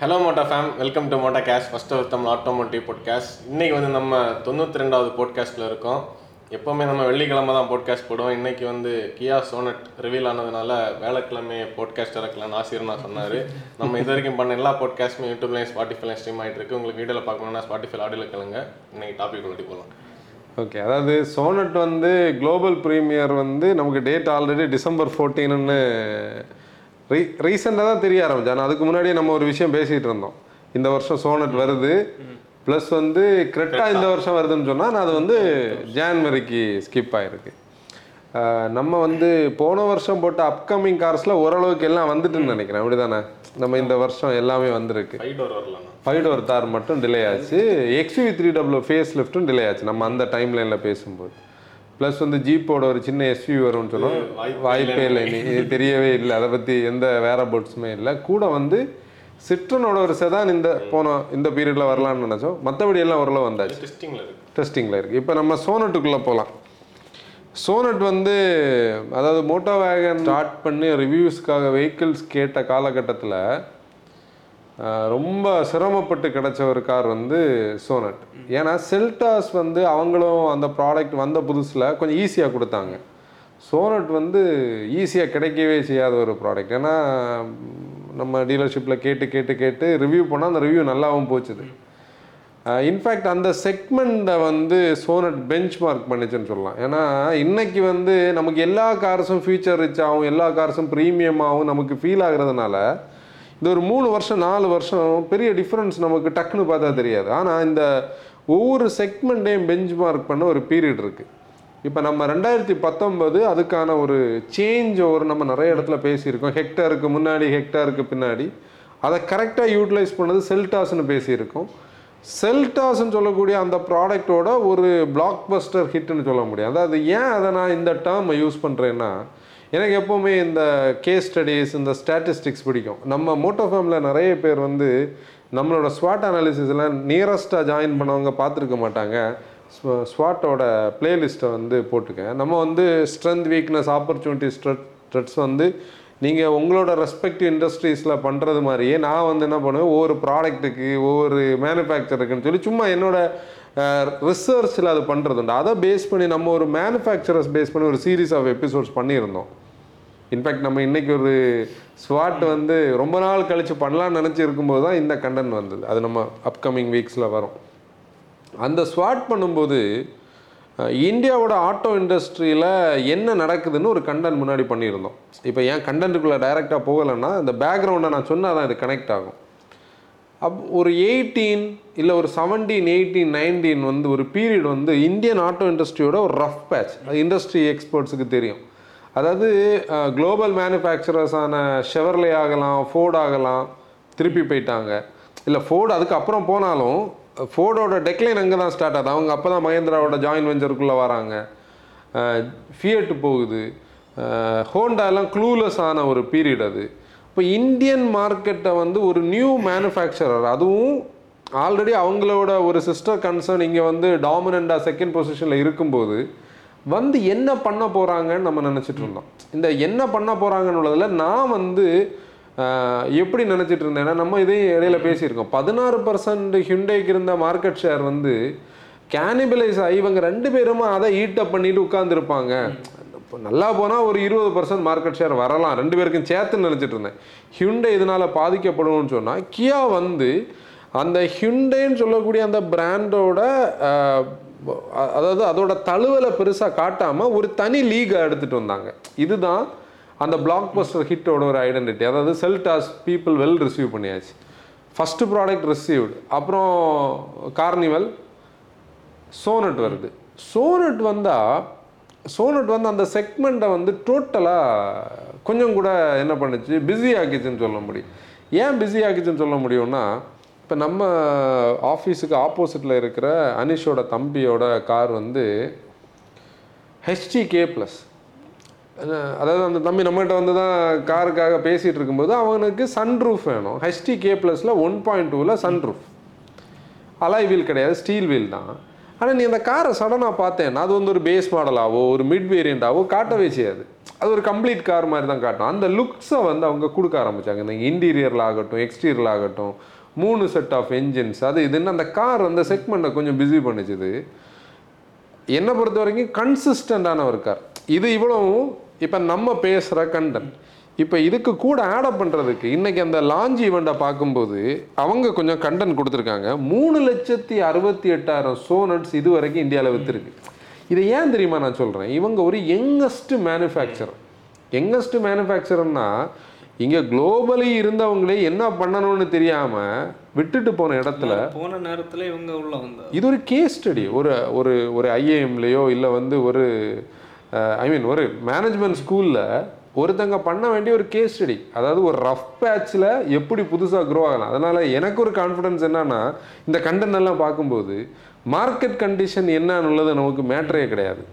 Hello மோட்டா fame welcome to மோட்டா கேஷ் first ஒரு Tamil automotive podcast இன்னைக்கு வந்து நம்ம தொண்ணூற்றி ரெண்டாவது போட்காஸ்ட்டில் இருக்கோம். எப்போவுமே நம்ம வெள்ளிக்கிழமை தான் போட்காஸ்ட் போடுவோம். இன்னைக்கு வந்து கியா சோனட் ரிவீல் ஆனதுனால வேலைக்கிழமை போட்காஸ்ட் இறக்கலாம்னு ஆசிரியர்னா சொன்னார். நம்ம இது வரைக்கும் பண்ண எல்லா போட்காஸ்ட்டுமே யூடியூப்லையும் ஸ்பாட்டிஃபைலையும் ஸ்ட்ரீம் ஆகிட்டு இருக்கு. உங்களுக்கு வீடியோவில் பார்க்கணும்னா ஸ்பாட்டிஃபை ஆடியோவில் கிளங்க. இன்னைக்கு டாபிக் கொண்டு போகலாம் ஓகே அதாவது சோனட் வந்து குளோபல் ப்ரீமியர் வந்து நமக்கு டேட் ஆல்ரெடி டிசம்பர் ஃபோர்டீன்னு ரீ ரீசெண்டாக தான் தெரிய ஆரம்பிச்சு ஆனால் அதுக்கு முன்னாடியே நம்ம ஒரு விஷயம் பேசிகிட்டு இருந்தோம். இந்த வருஷம் சோனட் வருது. ப்ளஸ் வந்து கிரெட்டா இந்த வருஷம் வருதுன்னு சொன்னால் அது வந்து ஜான்வரிக்கு ஸ்கிப் ஆகிருக்கு நம்ம வந்து போன வருஷம் போட்ட அப்கமிங் கார்ஸில் ஓரளவுக்கு எல்லாம் வந்துட்டுன்னு நினைக்கிறேன். அப்படிதானே? நம்ம இந்த வருஷம் எல்லாமே வந்திருக்கு. ஃபைவ் டோர் தார் மட்டும் டிலே ஆச்சு. எக்ஸ்வி த்ரீ டபுள் ஃபேஸ் லிஃப்ட்டும் டிலே ஆச்சு. நம்ம அந்த டைம் லைனில் பேசும்போது. ப்ளஸ் வந்து ஜீப்போட ஒரு சின்ன எஸ்வி வரும்னு சொன்னோம் வாய்ப்பே இல்லை நீ இது தெரியவே இல்லை. அதை பற்றி எந்த வேற போட்ஸுமே இல்லை. கூட வந்து சிட்ரனோட ஒரு செதான் இந்த போன இந்த பீரியடில் வரலாம்னு நினச்சோம். மற்றபடி எல்லாம் ஓரளவு வந்தாச்சு. டெஸ்டிங்கில் இருக்கு. டெஸ்டிங்கில் இருக்குது இப்போ நம்ம சோனட்டுக்குள்ளே போகலாம் சோனட் வந்து அதாவது மோட்டோ வேகன் ஸ்டார்ட் பண்ணி ரிவ்யூஸ்க்காக வெஹிக்கிள்ஸ் கேட்ட காலகட்டத்தில் ரொம்ப சிரமப்பட்டு கிடைச்ச ஒரு கார் வந்து சோனட் ஏன்னா செல்டாஸ் வந்து அவங்களும் அந்த ப்ராடக்ட் வந்த புதுசில் கொஞ்சம் ஈஸியாக கொடுத்தாங்க. சோனட் வந்து ஈஸியாக கிடைக்கவே செய்யாத ஒரு ப்ராடக்ட் ஏன்னா நம்ம டீலர்ஷிப்பில் கேட்டு கேட்டு கேட்டு ரிவ்யூ பண்ணால் அந்த ரிவ்யூ நல்லாவும் போச்சுது. இன்ஃபேக்ட் அந்த செக்மெண்ட்டை வந்து சோனட் பெஞ்ச் மார்க் பண்ணிச்சுன்னு சொல்லலாம். ஏன்னா இன்றைக்கி வந்து நமக்கு எல்லா கார்ஸும் ஃபியூச்சர் ரிச் ஆகும் எல்லா கார்ஸும் ப்ரீமியமாகவும் நமக்கு ஃபீல் ஆகுறதுனால இந்த ஒரு மூணு வருஷம் நாலு வருஷம் பெரிய டிஃப்ரென்ஸ் நமக்கு டக்குன்னு பார்த்தா தெரியாது. ஆனால் இந்த ஒவ்வொரு செக்மெண்ட்டையும் பெஞ்ச் மார்க் பண்ண ஒரு பீரியட் இருக்குது இப்போ நம்ம ரெண்டாயிரத்தி பத்தொன்பது அதுக்கான ஒரு சேஞ்ச் ஒரு நம்ம நிறைய இடத்துல பேசியிருக்கோம். ஹெக்டாருக்கு முன்னாடி ஹெக்டாருக்கு பின்னாடி. அதை கரெக்டாக யூட்டிலைஸ் பண்ணது செல்டாஸ்னு பேசியிருக்கோம். செல்டாஸ்ன்னு சொல்லக்கூடிய அந்த ப்ராடக்டோட ஒரு பிளாக் பஸ்டர் ஹிட்னு சொல்ல முடியும். அதாவது ஏன் அதை நான் இந்த டேர்மை யூஸ் பண்ணுறேன்னா எனக்கு எப்போவுமே இந்த கேஸ் ஸ்டடீஸ் இந்த ஸ்டாட்டிஸ்டிக்ஸ் பிடிக்கும். நம்ம மோட்டோஃபேமில் நிறைய பேர் வந்து நம்மளோட ஸ்வாட் அனாலிசிஸ்லாம் நியரஸ்ட்டாக ஜாயின் பண்ணவங்க பார்த்துருக்க மாட்டாங்க. ஸ்வாட்டோட பிளேலிஸ்ட்டை வந்து போட்டுக்கேன் நம்ம வந்து ஸ்ட்ரென்த் வீக்னஸ் ஆப்பர்ச்சுனிட்டி ஸ்ட்ரெட்ஸ் வந்து நீங்கள் உங்களோட ரெஸ்பெக்டிவ் இண்டஸ்ட்ரீஸில் பண்ணுறது மாதிரியே நான் வந்து என்ன பண்ணுவேன் ஒவ்வொரு ப்ராடக்ட்டுக்கு ஒவ்வொரு மேனுஃபேக்சருக்குன்னு சொல்லி சும்மா என்னோட ரிசர்ச்சில் அது பண்ணுறது உண்டு அதை பேஸ் பண்ணி நம்ம ஒரு மேனுஃபேக்சரர்ஸ் பேஸ் பண்ணி ஒரு சீரீஸ் ஆஃப் எபிசோட்ஸ் பண்ணியிருந்தோம். இன்ஃபேக்ட் நம்ம இன்றைக்கி ஒரு ஸ்வாட் வந்து ரொம்ப நாள் கழித்து பண்ணலாம்னு நினச்சி இருக்கும்போது தான் இந்த கண்டென்ட் வந்தது. அது நம்ம அப்கமிங் வீக்ஸில் வரும். அந்த ஸ்வாட் பண்ணும்போது இந்தியாவோட ஆட்டோ இண்டஸ்ட்ரியில் என்ன நடக்குதுன்னு ஒரு கண்டென்ட் முன்னாடி பண்ணியிருந்தோம். இப்போ ஏன் கண்டென்ட்டுக்குள்ளே டைரெக்டாக போகலைன்னா இந்த பேக்ரவுண்டை நான் சொன்னால் தான் இது கனெக்ட் ஆகும். அப் ஒரு எயிட்டீன் இல்லை ஒரு செவன்டீன் எயிட்டீன் நைன்டீன் வந்து ஒரு பீரியட் வந்து இந்தியன் ஆட்டோ இண்டஸ்ட்ரியோட ஒரு ரஃப் பேட்ச் அது இண்டஸ்ட்ரி எக்ஸ்பர்ட்ஸுக்கு தெரியும். அதாவது குளோபல் மேனுஃபேக்சரர்ஸான ஷெவர்லே ஆகலாம் ஃபோர்ட் ஆகலாம் திருப்பி போயிட்டாங்க. இல்லை ஃபோர்டு அதுக்கப்புறம் போனாலும் ஃபோர்டோட டெக்லைன் அங்கே தான் ஸ்டார்ட் ஆகுது. அவங்க அப்போ தான் மகேந்திராவோட ஜாயின் வெஞ்சருக்குள்ளே வராங்க. ஃபியட்டு போகுது. ஹோண்டாலாம் க்ளூலெஸ் ஆன ஒரு பீரியட் அது. இப்போ இந்தியன் மார்க்கெட்டை வந்து ஒரு நியூ மேனுஃபேக்சரர் அதுவும் ஆல்ரெடி அவங்களோட ஒரு சிஸ்டர் கன்சர்ன் இங்கே வந்து டாமினண்டாக செகண்ட் பொசிஷனில் இருக்கும்போது வந்து என்ன பண்ண போகிறாங்கன்னு நம்ம நினச்சிட்டு இருந்தோம். இந்த என்ன பண்ண போகிறாங்கன்னு உள்ளதில் நான் வந்து எப்படி நினச்சிட்டு இருந்தேன்னா நம்ம இதையும் இடையில பேசியிருக்கோம். பதினாறு பர்சன்ட் ஹிண்டேக்கு இருந்த மார்க்கெட் ஷேர் வந்து கேனிபிளைஸ் ஆகி இவங்க ரெண்டு பேருமா அதை ஈட்டப் பண்ணிட்டு உட்காந்துருப்பாங்க இப்போ நல்லா போனால் ஒரு இருபது பர்சன்ட் மார்க்கெட் ஷேர் வரலாம். ரெண்டு பேருக்கும் சேர்த்துன்னு நினச்சிட்டு இருந்தேன். ஹிண்டே இதனால் பாதிக்கப்படும்னு சொன்னால் கியா வந்து அந்த ஹிண்டேன்னு சொல்லக்கூடிய அந்த பிராண்டோட அதாவது அதோட தழுவலை பெருசாக காட்டாமல் ஒரு தனி லீகை எடுத்துகிட்டு வந்தாங்க. இதுதான் அந்த பிளாக் பஸ்டர் ஹிட்டோட ஒரு ஐடென்டிட்டி அதாவது செல்டாஸ் பீப்புள் வெல் ரிசீவ் பண்ணியாச்சு. ஃபஸ்ட்டு ப்ராடக்ட் ரிசீவ்டு அப்புறம் கார்னிவல் சோனட் வருது. சோனட் வந்தால் சோனட் வந்து அந்த செக்மெண்ட்டை வந்து டோட்டலாக கொஞ்சம் கூட என்ன பண்ணுச்சு? பிஸி ஆக்கிச்சுன்னு சொல்ல முடியும். ஏன் பிஸி ஆக்கிச்சுன்னு சொல்ல முடியும்னா இப்போ நம்ம ஆஃபீஸுக்கு ஆப்போசிட்டில் இருக்கிற அனிஷோட தம்பியோட கார் வந்து ஹெச்டி கே ப்ளஸ் அதாவது அந்த தம்பி நம்மகிட்ட வந்து தான் காருக்காக பேசிகிட்டு இருக்கும்போது அவனுக்கு சன்ரூஃப் வேணும். ஹெச்டி கே ப்ளஸில் ஒன் பாயிண்ட் டூவில் சன்ரூஃப் அலாய் வீல் கிடையாது ஸ்டீல் வீல் தான். ஆனால் நீ அந்த காரை சடனாக பார்த்தேன் அது வந்து ஒரு பேஸ் மாடலாவோ ஒரு மிட் வேரியண்டாவோ காட்டவே செய்யாது. அது ஒரு கம்ப்ளீட் கார் மாதிரி தான் காட்டும். அந்த லுக்ஸை வந்து அவங்க கொடுக்க ஆரம்பிச்சாங்க. இந்த இன்டீரியரில் ஆகட்டும் எக்ஸ்டீரியரில் ஆகட்டும் மூணு செட் ஆஃப் என்ஜின்ஸ் அது இதுன்னு அந்த கார் அந்த செக்மெண்ட்டை கொஞ்சம் பிஸி பண்ணிச்சுது. என்னை பொறுத்த வரைக்கும் கன்சிஸ்டண்டான ஒரு கார் இது இவ்வளவும் இப்போ நம்ம பேசுகிற கண்டென்ட் இப்போ இதுக்கு கூட ஆடப் பண்ணுறதுக்கு இன்னைக்கு அந்த லான்ச் ஈவெண்ட்டை பார்க்கும்போது அவங்க கொஞ்சம் கண்டென்ட் கொடுத்துருக்காங்க. மூணு லட்சத்தி அறுபத்தி எட்டாயிரம் சோனட்ஸ் இது வரைக்கும் இந்தியாவில் விற்றுருக்கு இதை ஏன் தெரியுமா நான் சொல்கிறேன் இவங்க ஒரு யங்கஸ்ட் மேனுஃபேக்சரர் யங்கஸ்ட் மேனுஃபேக்சரர்னா இங்கே குளோபலி இருந்தவங்களே என்ன பண்ணணும்னு தெரியாமல் விட்டுட்டு போன இடத்துல போன நேரத்துல இவங்க உள்ள வந்தா இது ஒரு கேஸ் ஸ்டடி ஒரு ஒரு ஒரு ஐஏஎம்லேயோ இல்லை வந்து ஒரு ஐ மீன் ஒரு மேனேஜ்மெண்ட் ஸ்கூலில் ஒருத்தங்க பண்ண வேண்டிய ஒரு கேஸ் ஸ்டடி அதாவது ஒரு ரஃப் பேட்சில் எப்படி புதுசாக க்ரோ ஆகலாம். அதனால் எனக்கு ஒரு கான்ஃபிடன்ஸ் என்னன்னா இந்த கண்டென்ட் எல்லாம் பார்க்கும்போது மார்க்கெட் கண்டிஷன் என்னன்னுள்ளது நமக்கு மேட்டரே கிடையாது.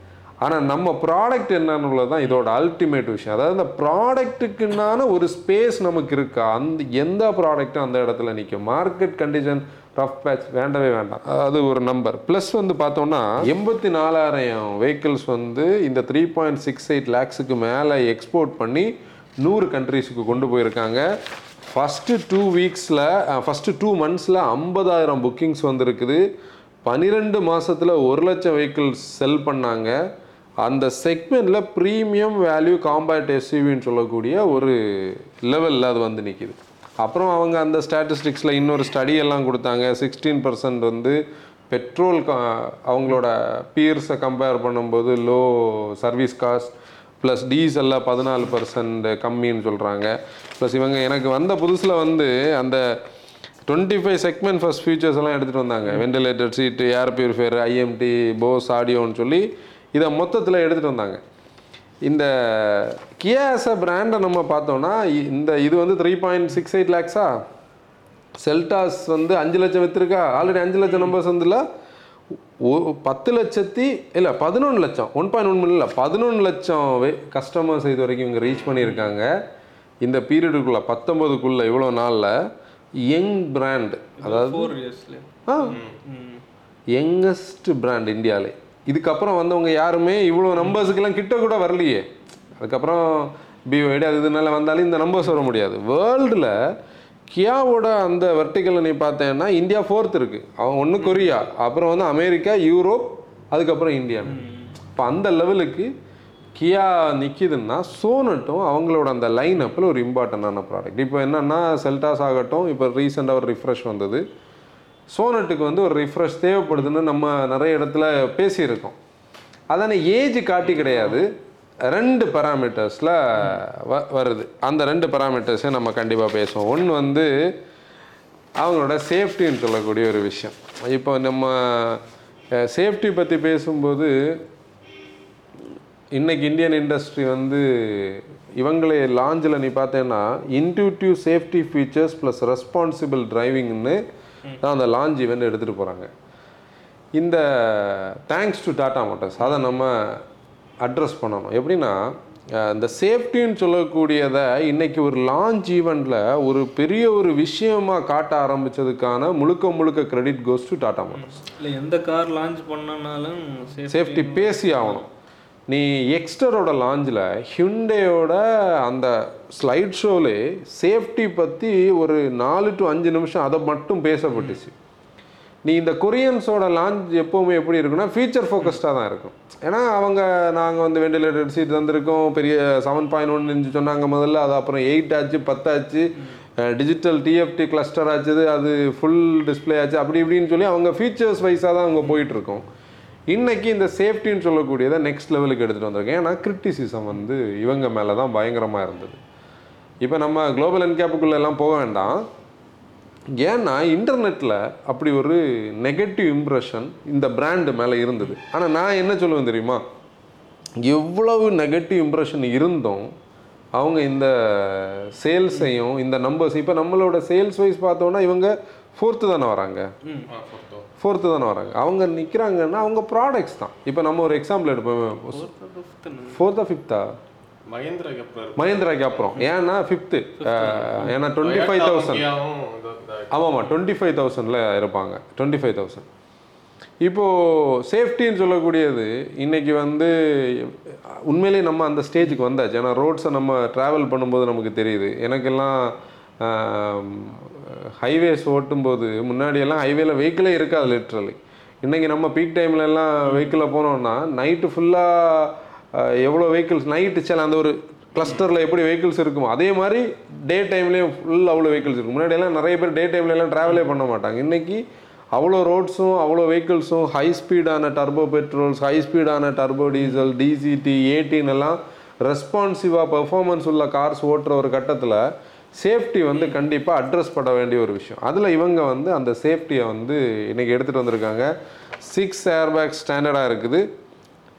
ஆனால் நம்ம ப்ராடக்ட் என்னன்னு தான் இதோட அல்டிமேட் விஷயம். அதாவது இந்த ப்ராடக்ட்டுக்குன்னான ஒரு ஸ்பேஸ் நமக்கு இருக்கா? அந்த எந்த ப்ராடக்ட்டும் அந்த இடத்துல நிற்கும் மார்க்கெட் கண்டிஷன் ரஃப் பேட்ச் வேண்டவே வேண்டாம். அது ஒரு நம்பர் ப்ளஸ் வந்து பார்த்தோம்னா எண்பத்தி நாலாயிரம் வெஹிக்கிள்ஸ் வந்து இந்த த்ரீ பாயிண்ட் சிக்ஸ் எயிட் லேக்ஸுக்கு மேலே எக்ஸ்போர்ட் பண்ணி நூறு கண்ட்ரீஸுக்கு கொண்டு போயிருக்காங்க. ஃபஸ்ட்டு டூ வீக்ஸில் ஃபஸ்ட்டு டூ மந்த்ஸில் ஐம்பதாயிரம் புக்கிங்ஸ் வந்திருக்குது. பன்னிரெண்டு மாதத்தில் ஒரு லட்சம் வெஹிக்கிள்ஸ் செல் பண்ணாங்க. அந்த செக்மெண்ட்டில் ப்ரீமியம் வேல்யூ காம்பேக்ட் எஸ்யூவின்னு சொல்லக்கூடிய ஒரு லெவலில் அது வந்து நிற்கிது அப்புறம் அவங்க அந்த ஸ்டாட்டிஸ்டிக்ஸில் இன்னொரு ஸ்டடி எல்லாம் கொடுத்தாங்க. சிக்ஸ்டீன் பர்சன்ட் வந்து பெட்ரோல் அவங்களோட பியர்ஸை கம்பேர் பண்ணும்போது லோ சர்வீஸ் காஸ்ட் ப்ளஸ் டீசலில் பதினாலு பர்சன்ட் கம்மின்னு சொல்கிறாங்க ப்ளஸ் இவங்க எனக்கு வந்த புதுசில் வந்து அந்த twenty five segment first features எல்லாம் எடுத்துகிட்டு வந்தாங்க. Ventilator seat air purifier IMT Bose ஆடியோன்னு சொல்லி இதை மொத்தத்தில் எடுத்துகிட்டு வந்தாங்க. இந்த கியாஸ பிராண்டை நம்ம பார்த்தோம்னா இந்த இது வந்து த்ரீ பாயிண்ட் சிக்ஸ் எயிட் லேக்ஸா செல்டாஸ் வந்து அஞ்சு லட்சம் விற்றுருக்கா ஆல்ரெடி அஞ்சு லட்சம் நம்பர்ஸ் வந்துல. பத்து லட்சத்தி இல்லை பதினொன்று லட்சம். ஒன் பாயிண்ட் ஒன் இல்லை பதினொன்று லட்சம் கஸ்டமர்ஸ் இது வரைக்கும் இவங்க ரீச் பண்ணியிருக்காங்க. இந்த பீரியடுக்குள்ளே பத்தொம்பதுக்குள்ளே இவ்வளோ நாளில் யங் பிராண்ட் அதாவது யங்கஸ்ட் பிராண்ட் இந்தியாவிலே இதுக்கப்புறம் வந்தவங்க யாருமே இவ்வளோ நம்பர்ஸுக்கெல்லாம் கிட்ட கூட வரலையே. அதுக்கப்புறம் பிஓடி அது இதனால வந்தாலும் இந்த நம்பர்ஸ் வர முடியாது. வேர்ல்டில் கியாவோட அந்த வெர்டிக்கலில் நீ பார்த்தேன்னா இந்தியா ஃபோர்த் இருக்கு. அவன் ஒன்று கொரியா அப்புறம் வந்து அமெரிக்கா யூரோப் அதுக்கப்புறம் இந்தியா. இப்போ அந்த லெவலுக்கு கியா நிற்கிதுன்னா சோனட்டும் அவங்களோட அந்த லைன் அப்பில் ஒரு இம்பார்ட்டண்டான ப்ராடக்ட் இப்போ என்னன்னா செல்டாஸ் ஆகட்டும் இப்போ ரீசெண்டாக ஒரு ரிஃப்ரெஷ் வந்தது. சோனட்டுக்கு வந்து ஒரு ரிஃப்ரெஷ் தேவைப்படுதுன்னு நம்ம நிறைய இடத்துல பேசியிருக்கோம். அதான ஏஜ் காட்டி கிடையாது. ரெண்டு பராமீட்டர்ஸில் வ வருது. அந்த ரெண்டு பேராமீட்டர்ஸை நம்ம கண்டிப்பாக பேசுவோம். ஒன்று வந்து அவங்களோட சேஃப்டின்னு சொல்லக்கூடிய ஒரு விஷயம். இப்போ நம்ம சேஃப்டி பற்றி பேசும்போது இன்றைக்கி இந்தியன் இண்டஸ்ட்ரி வந்து இவங்களே லாஞ்சில் நீ பார்த்தேன்னா intuitive safety features plus responsible டிரைவிங்னு தான் அந்த லாஞ்ச் இவெண்ட் எடுத்துகிட்டு போகிறாங்க இந்த தேங்க்ஸ் டு டாடா மோட்டார்ஸ் அதை நம்ம அட்ரஸ் பண்ணணும். எப்படின்னா இந்த சேஃப்டின்னு சொல்லக்கூடியதை இன்னைக்கு ஒரு லான்ச் ஈவெண்ட்டில் ஒரு பெரிய ஒரு விஷயமா காட்ட ஆரம்பிச்சதுக்கான முழுக்க முழுக்க credit goes to Tata Motors இல்ல எந்த கார் லான்ச் பண்ணனாலும் சேஃப்டி பேசி ஆகணும். நீ எக்ஸ்டரோட லாஞ்சில் ஹிண்டேயோட அந்த ஸ்லைட் ஷோலே சேஃப்டி பற்றி ஒரு நாலு டு அஞ்சு நிமிஷம் அதை மட்டும் பேசப்பட்டுச்சு. நீ இந்த கொரியன்ஸோட லான்ச் எப்போவுமே எப்படி இருக்குன்னா ஃபீச்சர் ஃபோக்கஸ்டாக தான் இருக்கும். ஏன்னா அவங்க நாங்கள் வந்து வெண்டிலேட்டர் சீட் தந்திருக்கோம் பெரிய செவன் பாயிண்ட் ஒன் சொன்னாங்க முதல்ல அது அப்புறம் எயிட் ஆச்சு பத்தாச்சு டிஜிட்டல் டிஎஃப்டி கிளஸ்டர் ஆச்சு அது ஃபுல் டிஸ்ப்ளே ஆச்சு அப்படி இப்படின்னு சொல்லி அவங்க ஃபீச்சர்ஸ் வைஸாக தான் அவங்க போயிட்டு இன்றைக்கி இந்த சேஃப்டின்னு சொல்லக்கூடியதை நெக்ஸ்ட் லெவலுக்கு எடுத்துகிட்டு வந்திருக்கேன். ஏன்னா கிரிட்டிசிசம் வந்து இவங்க மேலே தான் பயங்கரமாக இருந்தது. இப்போ நம்ம குளோபல் என்கேப்புக்குள்ளே எல்லாம் போக வேண்டாம். ஏன்னா இன்டர்நெட்டில் அப்படி ஒரு நெகட்டிவ் இம்ப்ரெஷன் இந்த பிராண்டு மேலே இருந்தது. ஆனால் நான் என்ன சொல்லுவேன் தெரியுமா? எவ்வளவு நெகட்டிவ் இம்ப்ரெஷன் இருந்தும் அவங்க இந்த சேல்ஸையும் இந்த நம்பர்ஸ் இப்போ நம்மளோட சேல்ஸ் வைஸ் பார்த்தோன்னா இவங்க ஃபோர்த்து தானே வராங்க? ஃபோர்த்து தானே வராங்க. அவங்க நிற்கிறாங்கன்னா அவங்க ப்ராடக்ட்ஸ் தான். இப்போ நம்ம ஒரு எக்ஸாம்பிள் எடுப்போம். ஃபோர்த்தா ஃபிஃப்த்தா மகேந்திராக்கு அப்புறம். ஏன்னா ஃபிஃப்த்து ஏன்னா டுவெண்ட்டி ஃபைவ் தௌசண்ட் ஆமாம்மா டுவெண்ட்டி ஃபைவ் தௌசண்டில் இருப்பாங்க. டுவெண்ட்டி ஃபைவ் தௌசண்ட் இப்போது சேஃப்டின்னு சொல்லக்கூடியது இன்னைக்கு வந்து உண்மையிலேயே நம்ம அந்த ஸ்டேஜுக்கு வந்தாச்சு. ஏன்னா ரோட்ஸை நம்ம ட்ராவல் பண்ணும்போது நமக்கு தெரியுது. எனக்கெல்லாம் ஹைவேஸ் ஓட்டும்போது முன்னாடியெல்லாம் ஹைவேல வெஹிக்கிளே இருக்காது லிட்ரலி இன்றைக்கி நம்ம பீக் டைம்லலாம் வெஹிக்கிளில் போனோம்னா நைட்டு ஃபுல்லாக எவ்வளோ வெஹிக்கிள்ஸ் நைட்டு சில அந்த ஒரு கிளஸ்டரில் எப்படி வெஹிக்கிள்ஸ் இருக்குமோ அதே மாதிரி டே டைம்லேயும் ஃபுல் அவ்வளோ வெஹிக்கிள்ஸ் இருக்கும் முன்னாடியெல்லாம் நிறைய பேர் டே டைம்லலாம் ட்ராவலே பண்ண மாட்டாங்க. இன்றைக்கி அவ்வளோ ரோட்ஸும் அவ்வளோ வெஹிக்கிள்ஸும் ஹை ஸ்பீடான டர்போ பெட்ரோல்ஸ் ஹை ஸ்பீடான டர்போ டீசல் டிசிடி ஏடின் எல்லாம் ரெஸ்பான்சிவாக பெர்ஃபார்மன்ஸ் உள்ள கார்ஸ் ஓட்டுற ஒரு கட்டத்தில் சேஃப்டி வந்து கண்டிப்பாக அட்ரஸ் பண்ண வேண்டிய ஒரு விஷயம். அதில் இவங்க வந்து அந்த சேஃப்டியை வந்து இன்னைக்கு எடுத்துகிட்டு வந்திருக்காங்க. சிக்ஸ் ஏர்பேக் ஸ்டாண்டர்டாக இருக்குது.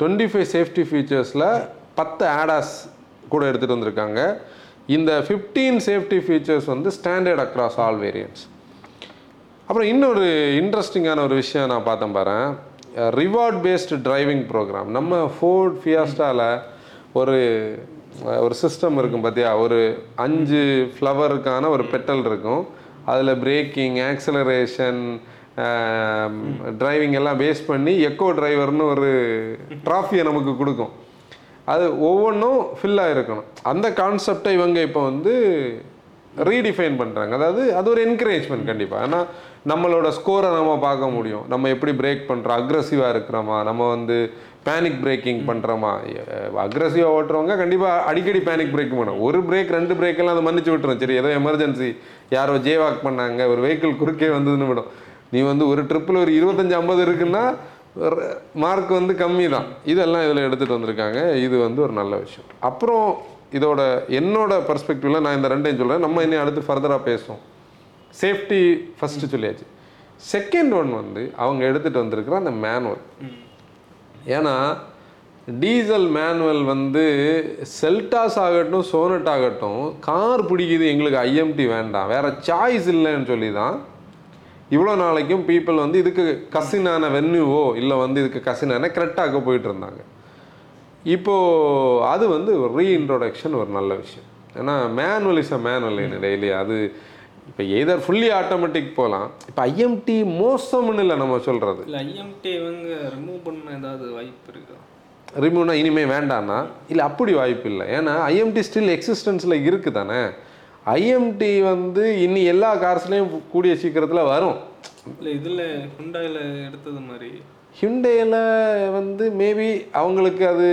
டுவெண்ட்டி ஃபைவ் சேஃப்டி ஃபீச்சர்ஸில் பத்து ஆடாஸ் கூட எடுத்துகிட்டு வந்திருக்காங்க. இந்த ஃபிஃப்டீன் சேஃப்டி ஃபீச்சர்ஸ் வந்து ஸ்டாண்டர்ட் அக்ராஸ் ஆல் வேரியன்ட்ஸ் அப்புறம் இன்னொரு இன்ட்ரெஸ்டிங்கான ஒரு விஷயம் நான் பார்த்தேன் பாரு ரிவார்ட் பேஸ்டு டிரைவிங் ப்ரோக்ராம் நம்ம ஃபோர்ட் ஃபியாஸ்டாவில் ஒரு ஒரு சிஸ்டம் இருக்கும் பார்த்தியா ஒரு அஞ்சு ஃப்ளவருக்கான ஒரு பெட்டல் இருக்கும். அதில் பிரேக்கிங் ஆக்சலரேஷன் டிரைவிங் எல்லாம் பேஸ் பண்ணி எக்கோ டிரைவர்னு ஒரு ட்ராஃபியை நமக்கு கொடுக்கும். அது ஒவ்வொன்றும் ஃபில்லாக இருக்கணும் அந்த கான்செப்டை இவங்க இப்போ வந்து ரீடிஃபைன் பண்ணுறாங்க அதாவது அது ஒரு என்கரேஜ்மெண்ட் கண்டிப்பாக ஏன்னா நம்மளோட ஸ்கோரை நம்ம பார்க்க முடியும். நம்ம எப்படி பிரேக் பண்ணுறோம் அக்ரஸிவாக இருக்கிறோமா? நம்ம வந்து பேனிக் பிரேக்கிங் பண்ணுறோமா அக்ரஸிவாக ஓட்டுறவங்க கண்டிப்பாக அடிக்கடி பேனிக் பிரேக் பண்ணணும் ஒரு பிரேக் ரெண்டு பிரேக்கெல்லாம் அதை மன்னிச்சு விட்டுரும். சரி ஏதோ எமர்ஜென்சி யாரோ ஜே வாக் பண்ணாங்க ஒரு வெஹிக்கிள் குறுக்கே வந்ததுன்னு விடும். நீ வந்து ஒரு ட்ரிப்பில் ஒரு இருபத்தஞ்சி ஐம்பது இருக்குன்னா மார்க் வந்து கம்மி தான். இதெல்லாம் இதில் எடுத்துகிட்டு வந்திருக்காங்க. இது வந்து ஒரு நல்ல விஷயம். அப்புறம் இதோட என்னோட பர்ஸ்பெக்டிவில் நான் இந்த ரெண்டையும் சொல்கிறேன் நம்ம இன்னும் அடுத்து ஃபர்தராக பேசுவோம். சேஃப்டி ஃபஸ்ட்டு சொல்லியாச்சு. செகண்ட் ஒன் வந்து அவங்க எடுத்துகிட்டு வந்திருக்கிற அந்த மேனுவல் ஏன்னா டீசல் மேனுவல் வந்து செல்டாஸ் ஆகட்டும் சோனட் ஆகட்டும் கார் பிடிக்குது எங்களுக்கு ஐஎம்டி வேண்டாம். வேறு சாய்ஸ் இல்லைன்னு சொல்லி தான் இவ்வளோ நாளைக்கும் பீப்புள் வந்து இதுக்கு கசினான வென்யூவோ இல்லை வந்து இதுக்கு கசினான கரெக்டாக போயிட்டு இருந்தாங்க இப்போது அது வந்து ஒரு ரீஇன்ட்ரோடக்ஷன் ஒரு நல்ல விஷயம். ஏன்னா மேனுவல் இஸ் அ மேனுவல் என்ன டெய்லி அது இப்போ எதர் ஃபுல்லி ஆட்டோமேட்டிக் போகலாம் இப்போ ஐஎம்டி மோசம்னு இல்லை நம்ம சொல்கிறது இல்லை ஐஎம்டி இவங்க ரிமூவ் பண்ண ஏதாவது வாய்ப்பு இருக்கா? ரிமூவ்னா இனிமேல் வேண்டான்னா இல்லை அப்படி வாய்ப்பு இல்லை. ஏன்னா ஐஎம்டி ஸ்டில் எக்ஸிஸ்டன்ஸில் இருக்குது தானே ஐஎம்டி வந்து இனி எல்லா கார்ஸ்லேயும் கூடிய சீக்கிரத்தில் வரும். இல்லை இதில் ஹுண்டாயில் எடுத்தது மாதிரி. ஹிண்டேல வந்து மேபி அவங்களுக்கு அது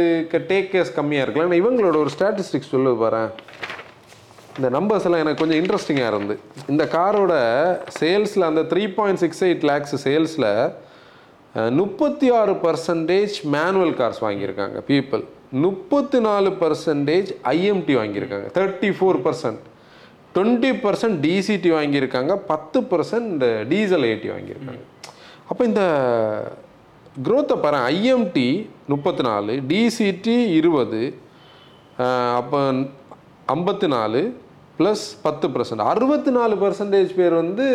டேக் கேஸ் கம்மியாக இருக்கலாம். ஆனால் இவங்களோட ஒரு ஸ்டாட்டிஸ்டிக்ஸ் சொல்லு பாரு இந்த நம்பர்ஸ் எல்லாம் எனக்கு கொஞ்சம் இன்ட்ரெஸ்டிங்காக இருந்து. இந்த காரோட சேல்ஸில் அந்த three point six eight lakhs சேல்ஸில் முப்பத்தி ஆறு பர்சன்டேஜ் மேனுவல் கார்ஸ் வாங்கியிருக்காங்க பீப்புள் முப்பத்தி நாலு பர்சன்டேஜ் ஐஎம்டி வாங்கியிருக்காங்க thirty four percent twenty percent DCT வாங்கியிருக்காங்க பத்து பர்சன்ட் டீசல் ஏடி வாங்கியிருக்காங்க. அப்போ இந்த க்ரோத்தை பாரு ஐஎம்டி முப்பத்தி நாலு டிசிடி இருபது அப்போ ஐம்பத்தி நாலு ப்ளஸ் பத்து பர்சன்ட் அறுபத்தி நாலு பர்சன்டேஜ் பேர் வந்து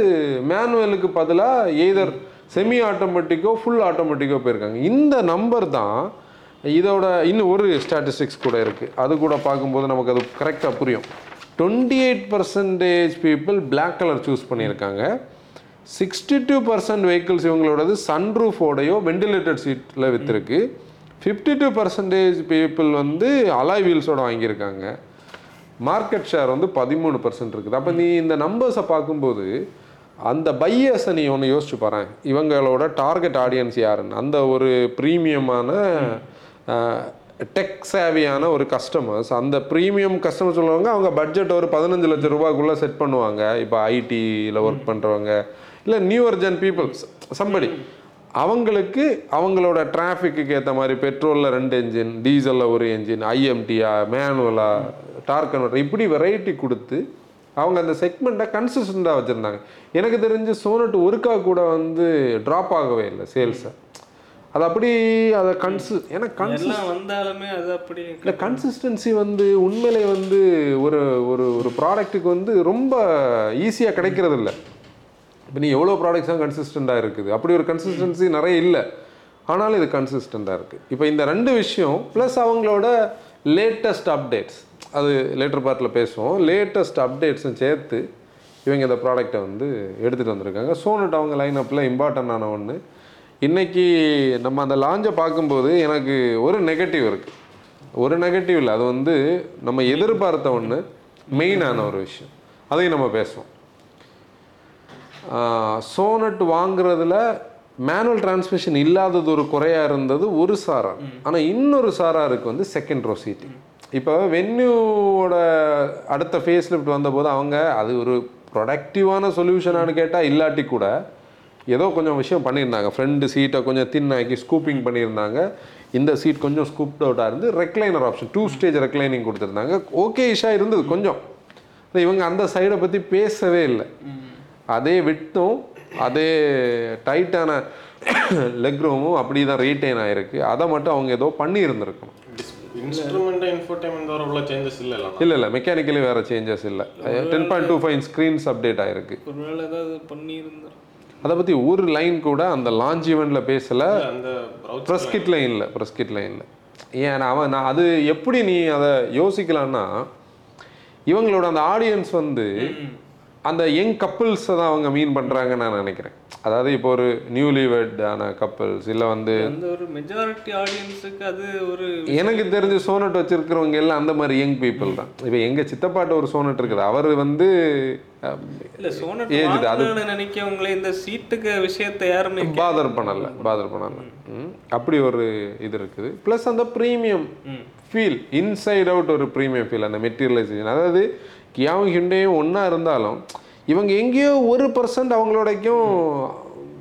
மேனுவலுக்கு பதிலாக எய்தர் செமி ஆட்டோமேட்டிக்கோ ஃபுல் ஆட்டோமேட்டிக்கோ போயிருக்காங்க. இந்த நம்பர் தான் இதோட இன்னும் ஒரு ஸ்டாட்டிஸ்டிக்ஸ் கூட இருக்குது அது கூட பார்க்கும்போது நமக்கு அது கரெக்டாக புரியும். Twenty eight percentage people black colour choose பண்ணியிருக்காங்க. சிக்ஸ்டி டூ பர்சன்ட் வெஹிக்கிள்ஸ் இவங்களோடது சன்ரூஃபோடையோ வெண்டிலேட்டட் சீட்டில் விற்றுருக்கு ஃபிஃப்டி டூ பர்சன்டேஜ் பீப்புள் வந்து அலாய் வீல்ஸோட வாங்கியிருக்காங்க. மார்க்கெட் ஷேர் வந்து பதிமூணு பர்சன்ட் இருக்குது. அப்போ நீ இந்த நம்பர்ஸை பார்க்கும்போது அந்த பையஸை நீ ஒன்று யோசிச்சு பாரு இவங்களோட டார்கெட் ஆடியன்ஸ் யாருன்னு. அந்த ஒரு ப்ரீமியமான டெக் சேவியான ஒரு கஸ்டமர்ஸ் அந்த ப்ரீமியம் கஸ்டமர் சொல்லுவாங்க அவங்க பட்ஜெட் ஒரு பதினஞ்சு லட்சம் ரூபாய்க்குள்ளே செட் பண்ணுவாங்க. இப்போ ஐடியில் ஒர்க் பண்ணுறவங்க இல்லை நியூ அர்ஜன் பீப்புள்ஸ் சம்படி அவங்களுக்கு அவங்களோட டிராஃபிக்கு ஏற்ற மாதிரி பெட்ரோலில் ரெண்டு என்ஜின் டீசலில் ஒரு என்ஜின் ஐஎம்டியா மேனுவலா டார்க் கன்வெர்டர் இப்படி வெரைட்டி கொடுத்து அவங்க அந்த செக்மெண்ட்டை கன்சிஸ்டண்ட்டாக வச்சுருந்தாங்க. எனக்கு தெரிஞ்சு சோனட் ஒருக்கா கூட வந்து ட்ராப் ஆகவே இல்லை சேல்ஸை அது அப்படி அதை கன்சி ஏன்னா கன்சி எல்லாம் வந்தாலுமே அது அப்படியே இல்லை கன்சிஸ்டன்சி வந்து உண்மையிலே வந்து ஒரு ஒரு ஒரு ப்ராடக்ட்டுக்கு வந்து ரொம்ப ஈஸியாக கிடைக்கிறது இல்லை இப்போ நீ எவ்வளோ ப்ராடக்ட்ஸாக கன்சிஸ்டண்ட்டாக இருக்குது? அப்படி ஒரு கன்சிஸ்டன்சி நிறைய இல்லை. ஆனாலும் இது கன்சிஸ்டண்ட்டாக இருக்குது இப்போ இந்த ரெண்டு விஷயம் ப்ளஸ் அவங்களோட லேட்டஸ்ட் அப்டேட்ஸ் அது லேட்டர் பார்ட்டில் பேசுவோம். லேட்டஸ்ட் அப்டேட்ஸும் சேர்த்து இவங்க இந்த ப்ராடக்ட்டை வந்து எடுத்துகிட்டு வந்திருக்காங்க. சோனட் அவங்க லைன் அப்பில் இம்பார்ட்டண்டான ஒன்று இன்றைக்கி நம்ம அந்த லாஞ்சை பார்க்கும்போது எனக்கு ஒரு நெகட்டிவ் இருக்குது ஒரு நெகட்டிவ் இல்லை. அது வந்து நம்ம எதிர்பார்த்த ஒன்று மெயினான ஒரு விஷயம். அதையும் நம்ம பேசுவோம். சோனட் வாங்குறதுல மேனுவல் டிரான்ஸ்மிஷன் இல்லாதது ஒரு குறையா இருந்தது ஒரு சாரார் ஆனால் இன்னொரு சாராருக்கு வந்து செகண்ட் ரோ சீட்டிங் இப்போ வென்யூவோட அடுத்த ஃபேஸ் லிஃப்ட் வந்தபோது அவங்க அது ஒரு ப்ரொடக்டிவான சொல்யூஷனானு கேட்டால் இல்லாட்டி கூட ஏதோ கொஞ்சம் விஷயம் பண்ணியிருந்தாங்க. ஃப்ரண்ட் சீட்டை கொஞ்சம் தின்னாக்கி ஸ்கூப்பிங் பண்ணியிருந்தாங்க. இந்த சீட் கொஞ்சம் ஸ்கூப்ட் அவுட்டாக இருந்து recliner option two stage reclining கொடுத்துருந்தாங்க. ஓகே இஷாக இருந்தது கொஞ்சம். இவங்க அந்த சைடை பற்றி பேசவே இல்லை. அதே விட்டும் அதே டைட்டான லெக் ரூமும் அப்படி தான் ரீட்டைன் ஆயிருக்கு. அதை மட்டும் அவங்க ஏதோ பண்ணி இருந்திருக்கணும் இல்லை இல்லை மெக்கானிக்கலி வேறு சேஞ்சஸ் இல்லை. Ten point two five screens update ஆயிருக்கு. ஒருவேளை ஏதாவது பண்ணியிருந்தா. அதை பற்றி ஒரு லைன் கூட அந்த லான்ச் ஈவெண்ட்டில் பேசலை. அந்த browser ப்ரெஸ்கிட் லைனில் ப்ரெஸ்கிட் லைனில் ஏன் அவன் நான் அது எப்படி நீ அதை யோசிக்கலான்னா இவங்களோட அந்த ஆடியன்ஸ் வந்து அந்த யங் கப்புள்ஸை தான் அவங்க மீன் பண்ணுறாங்கன்னு நான் நினைக்கிறேன். அதாவது இப்போ ஒரு நியூலி ஆன கப்புள்ஸ் இல்லை வந்து அந்த ஒரு மெஜாரிட்டி ஆடியன்ஸுக்கு அது ஒரு எனக்கு தெரிஞ்ச சோனட் வச்சிருக்கிறவங்க எல்லாம் அந்த மாதிரி யங் பீப்புள் தான். இப்போ எங்கள் சித்தப்பாட்ட ஒரு சோனட் இருக்குது. அவர் வந்து இல்ல சோனட் இது, அது- நினைக்கவங்களே இந்த சீட்டுக்கு விஷயத்தை யாருமே பாதர் பண்ணல பாதர் பண்ணல. அப்படி ஒரு இது இருக்குது. ப்ளஸ் அந்த ப்ரீமியம் ஃபீல் இன்சைட் அவுட் ஒரு ப்ரீமியம் ஃபீல் அந்த மெட்டீரியலைசேஷன் அதாவது கியாவும் ஹிண்டையும் ஒன்றா இருந்தாலும் இவங்க எங்கேயோ ஒரு பர்சன்ட் அவங்களோடைக்கும்